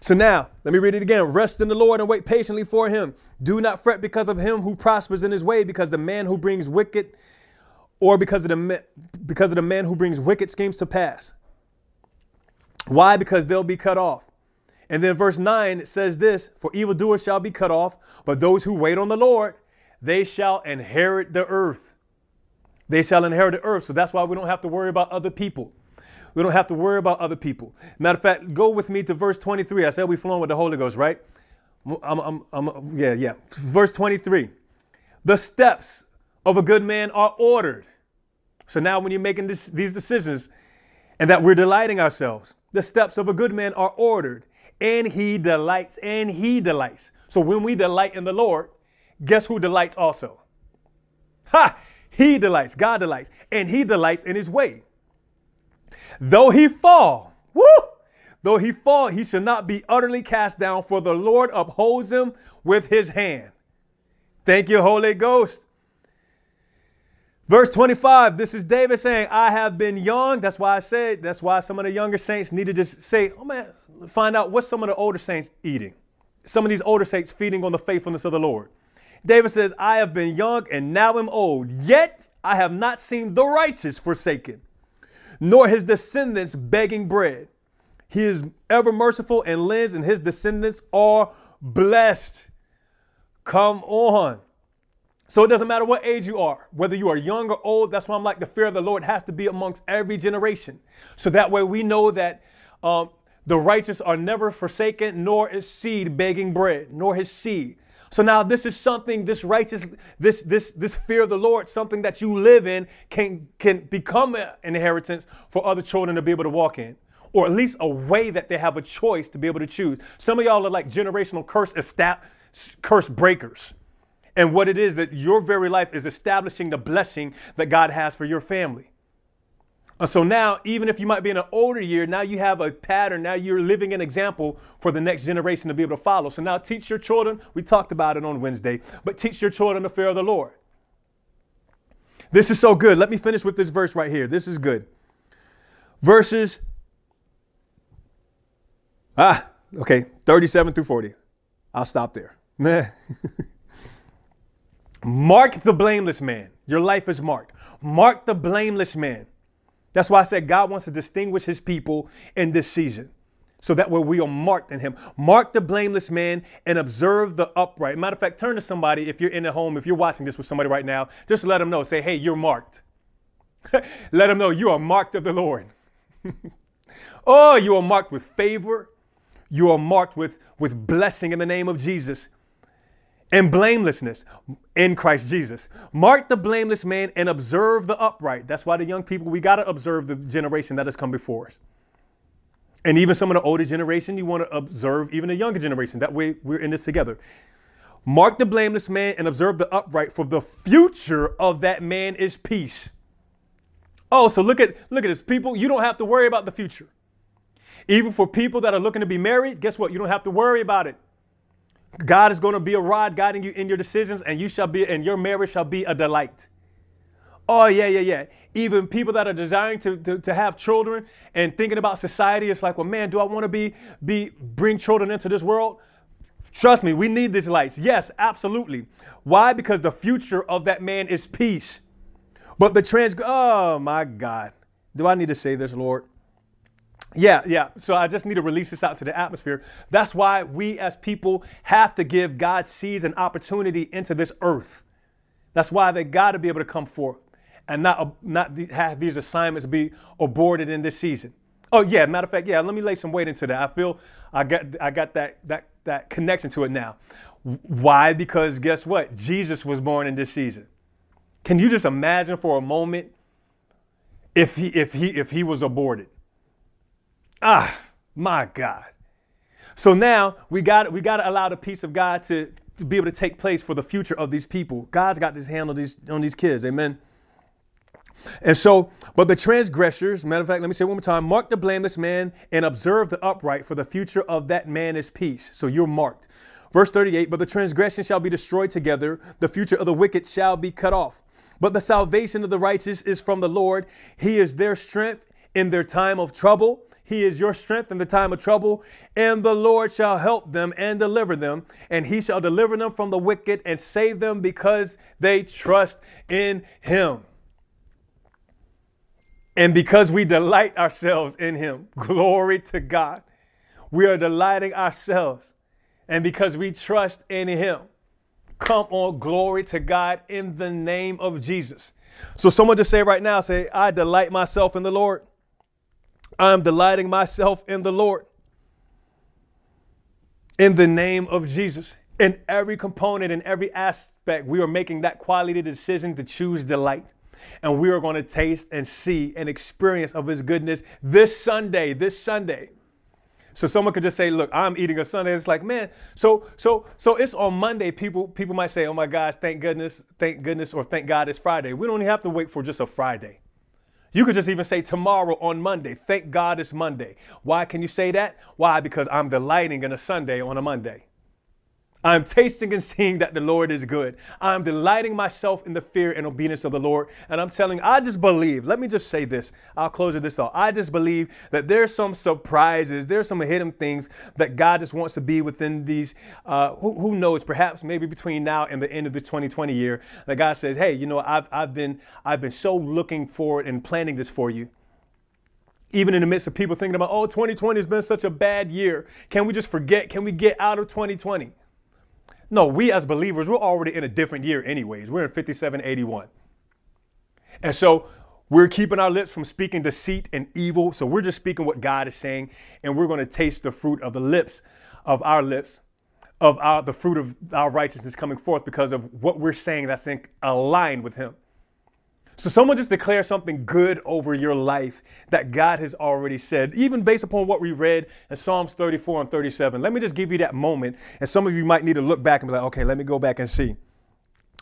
So now, let me read it again. Rest in the Lord and wait patiently for him. Do not fret because of him who prospers in his way, because the man who brings wicked, or because of the because of the man who brings wicked schemes to pass. Why? Because they'll be cut off. And then verse 9 says this For evildoers shall be cut off, but those who wait on the Lord, they shall inherit the earth. They shall inherit the earth. So that's why we don't have to worry about other people. We don't have to worry about other people. Matter of fact, go with me to verse 23. I said we flowing with the Holy Ghost, right? I'm, I'm, I'm, yeah, yeah. Verse 23. The steps of a good man are ordered. So now when you're making this, these decisions and that we're delighting ourselves, the steps of a good man are ordered and he delights and he delights. So when we delight in the Lord, guess who delights also? Ha! He delights, God delights, and he delights in his way. Though he fall, woo! Though he fall, he shall not be utterly cast down, for the Lord upholds him with his hand. Thank you, Holy Ghost. Verse 25, this is David saying, I have been young. That's why I said, that's why some of the younger saints need to just say, oh man, find out what some of the older saints eating. Some of these older saints feeding on the faithfulness of the Lord. David says, I have been young and now am old, yet I have not seen the righteous forsaken, nor his descendants begging bread. He is ever merciful and lends, and his descendants are blessed. Come on. So it doesn't matter what age you are, whether you are young or old. That's why I'm like the fear of the Lord has to be amongst every generation. So that way we know that um, the righteous are never forsaken, nor is seed begging bread, nor his seed. So now this is something, this righteous, this this this fear of the Lord, something that you live in can can become an inheritance for other children to be able to walk in. Or at least a way that they have a choice to be able to choose. Some of y'all are like generational curse estab- curse breakers. And what it is that your very life is establishing the blessing that God has for your family. And so now, even if you might be in an older year, now you have a pattern. Now you're living an example for the next generation to be able to follow. So now teach your children. We talked about it on Wednesday, but teach your children the fear of the Lord. This is so good. Let me finish with this verse right here. This is good. Verses, ah, okay, 37 through 40. I'll stop there. Mark the blameless man. Your life is marked. Mark the blameless man. That's why I said God wants to distinguish his people in this season. So that way we are marked in him. Mark the blameless man and observe the upright. Matter of fact, turn to somebody if you're in the home, if you're watching this with somebody right now, just let them know. Say, hey, you're marked. let them know you are marked of the Lord. oh, you are marked with favor. You are marked with, with blessing in the name of Jesus and blamelessness in Christ Jesus. Mark the blameless man and observe the upright. That's why the young people, we got to observe the generation that has come before us. And even some of the older generation, you want to observe even the younger generation. That way we're in this together. Mark the blameless man and observe the upright, for the future of that man is peace. Oh, so look at look at this. People, you don't have to worry about the future. Even for people that are looking to be married, guess what? You don't have to worry about it. God is going to be a rod guiding you in your decisions, and you shall be, and your marriage shall be a delight. Oh, yeah, yeah, yeah. Even people that are desiring to, to, to have children and thinking about society, it's like, well, man, do I want to be, be bring children into this world? Trust me, we need these lights. Yes, absolutely. Why? Because the future of that man is peace. But the trans, oh my God. Do I need to say this, Lord? Yeah, yeah. So I just need to release this out to the atmosphere. That's why we as people have to give God seeds and opportunity into this earth. That's why they got to be able to come forth and not, not have these assignments be aborted in this season. Oh yeah, matter of fact, yeah. Let me lay some weight into that. I feel I got I got that that that connection to it now. Why? Because guess what? Jesus was born in this season. Can you just imagine for a moment if he if he if he was aborted? Ah, my God. So now we got we got to allow the peace of God to, to be able to take place for the future of these people. God's got this hand on these on these kids. Amen. And so, but the transgressors, matter of fact, let me say one more time mark the blameless man and observe the upright, for the future of that man is peace. So you're marked. Verse 38 But the transgression shall be destroyed together, the future of the wicked shall be cut off. But the salvation of the righteous is from the Lord. He is their strength in their time of trouble. He is your strength in the time of trouble, and the Lord shall help them and deliver them, and he shall deliver them from the wicked and save them because they trust in him. And because we delight ourselves in him, glory to God. We are delighting ourselves. And because we trust in him, come on, glory to God in the name of Jesus. So, someone just say right now, say, I delight myself in the Lord. I'm delighting myself in the Lord. In the name of Jesus. In every component, in every aspect, we are making that quality decision to choose delight. And we are going to taste and see and experience of his goodness this Sunday, this Sunday. So someone could just say, "Look, I'm eating a sundae." It's like, man, so so so it's on Monday. People people might say, "Oh my gosh, thank goodness, thank goodness," or "Thank God it's Friday." We don't even have to wait for just a Friday. You could just even say tomorrow on Monday, thank God it's Monday. Why can you say that? Why? Because I'm delighting in a sundae on a Monday. I'm tasting and seeing that the Lord is good. I'm delighting myself in the fear and obedience of the Lord. And I'm telling, I just believe, let me just say this. I'll close with this thought. I just believe that there's some surprises, there's some hidden things that God just wants to be within these, uh, who, who, knows, perhaps maybe between now and the end of the 2020 year, that God says, hey, you know, I've, I've, been, I've been so looking forward and planning this for you even in the midst of people thinking about, oh, 2020 has been such a bad year. Can we just forget? Can we get out of 2020? No, we as believers, we're already in a different year, anyways. We're in 5781. And so we're keeping our lips from speaking deceit and evil. So we're just speaking what God is saying, and we're going to taste the fruit of the lips of our lips, of our, the fruit of our righteousness coming forth because of what we're saying that's in, aligned with Him. So someone just declare something good over your life that God has already said, even based upon what we read in Psalms 34 and 37. Let me just give you that moment. And some of you might need to look back and be like, okay, let me go back and see.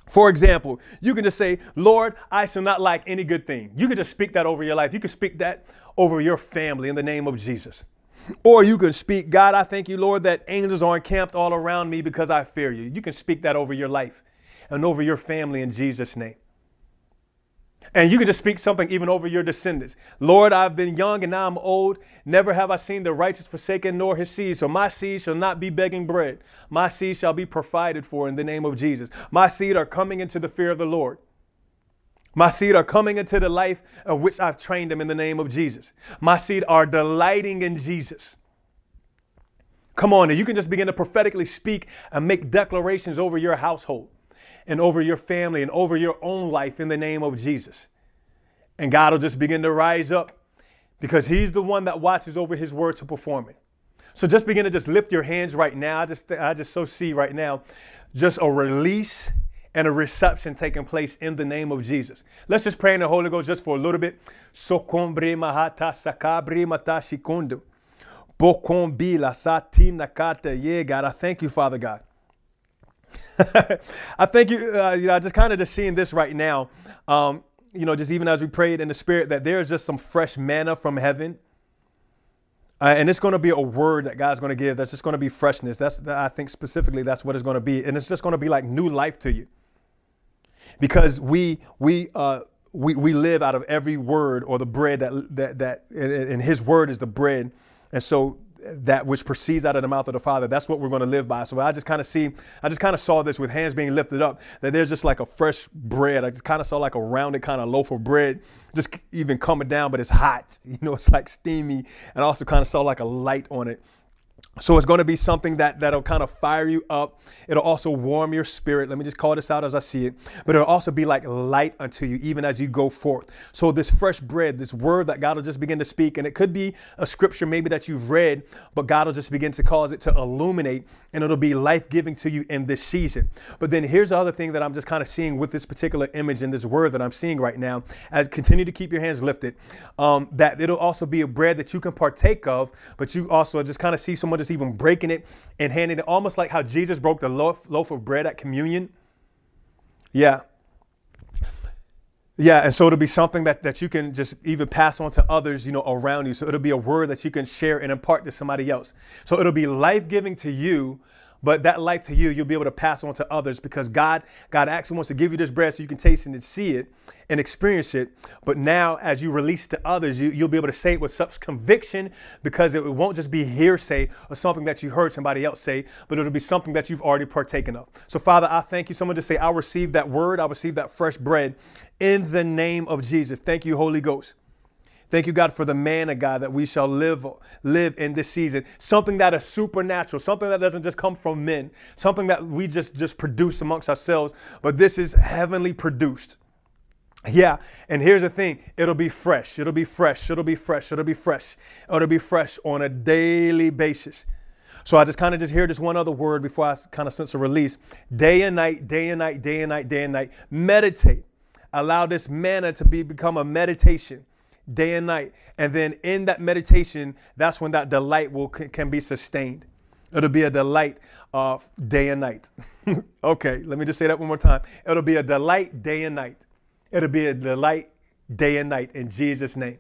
For example, you can just say, Lord, I shall not lack any good thing. You can just speak that over your life. You can speak that over your family in the name of Jesus. Or you can speak, God, I thank you, Lord, that angels are encamped all around me because I fear you. You can speak that over your life and over your family in Jesus' name. And you can just speak something even over your descendants. Lord, I've been young and now I'm old. Never have I seen the righteous forsaken nor his seed. So my seed shall not be begging bread. My seed shall be provided for in the name of Jesus. My seed are coming into the fear of the Lord. My seed are coming into the life of which I've trained them in the name of Jesus. My seed are delighting in Jesus. Come on, you can just begin to prophetically speak and make declarations over your household and over your family and over your own life in the name of Jesus. And God will just begin to rise up because He's the one that watches over His word to perform it. So just begin to just lift your hands right now. I just I just so see right now just a release and a reception taking place in the name of Jesus. Let's just pray in the Holy Ghost just for a little bit. Sokombre mahata sakabri matashikundo. Bokombila satina kata. Yeah, God, I thank you, Father God. I think you, uh, you know, just kind of just seeing this right now. Um, you know, just even as we prayed in the spirit, that there's just some fresh manna from heaven. Uh, and it's going to be a word that God's going to give. That's just going to be freshness. That's I think specifically that's what it's going to be, and it's just going to be like new life to you, because we we uh, we we live out of every word or the bread that that that and His word is the bread, and so that which proceeds out of the mouth of the Father. That's what we're going to live by. So I just kind of see, I just kind of saw this with hands being lifted up, that there's just like a fresh bread. I just kind of saw like a rounded kind of loaf of bread just even coming down, but it's hot. You know, it's like steamy. And I also kind of saw like a light on it. So it's going to be something that that'll kind of fire you up. It'll also warm your spirit. Let me just call this out as I see it. But it'll also be like light unto you even as you go forth. So this fresh bread, this word that God will just begin to speak, and it could be a scripture maybe that you've read, but God will just begin to cause it to illuminate and it'll be life-giving to you in this season. But then here's the other thing that I'm just kind of seeing with this particular image and this word that I'm seeing right now. As continue to keep your hands lifted, um, that it'll also be a bread that you can partake of, but you also just kind of see someone just even breaking it and handing it almost like how Jesus broke the loaf, loaf of bread at communion. Yeah. Yeah, and so it'll be something that, that you can just even pass on to others, you know, around you. So it'll be a word that you can share and impart to somebody else. So it'll be life-giving to you, but that life to you, you'll be able to pass on to others because God, God actually wants to give you this bread so you can taste it and see it and experience it. But now, as you release it to others, you, you'll be able to say it with such conviction because it won't just be hearsay or something that you heard somebody else say, but it'll be something that you've already partaken of. So, Father, I thank you. Someone just say, I receive that word, I receive that fresh bread in the name of Jesus. Thank you, Holy Ghost. Thank you, God, for the man of God that we shall live, live in this season. Something that is supernatural, something that doesn't just come from men, something that we just, just produce amongst ourselves, but this is heavenly produced. Yeah, and here's the thing it'll be fresh, it'll be fresh, it'll be fresh, it'll be fresh, it'll be fresh on a daily basis. So I just kind of just hear this one other word before I kind of sense a release. Day and night, day and night, day and night, day and night. Meditate. Allow this manna to be become a meditation day and night. And then in that meditation, that's when that delight will can be sustained. It'll be a delight of day and night. okay, let me just say that one more time. It'll be a delight day and night. It'll be a delight day and night in Jesus' name.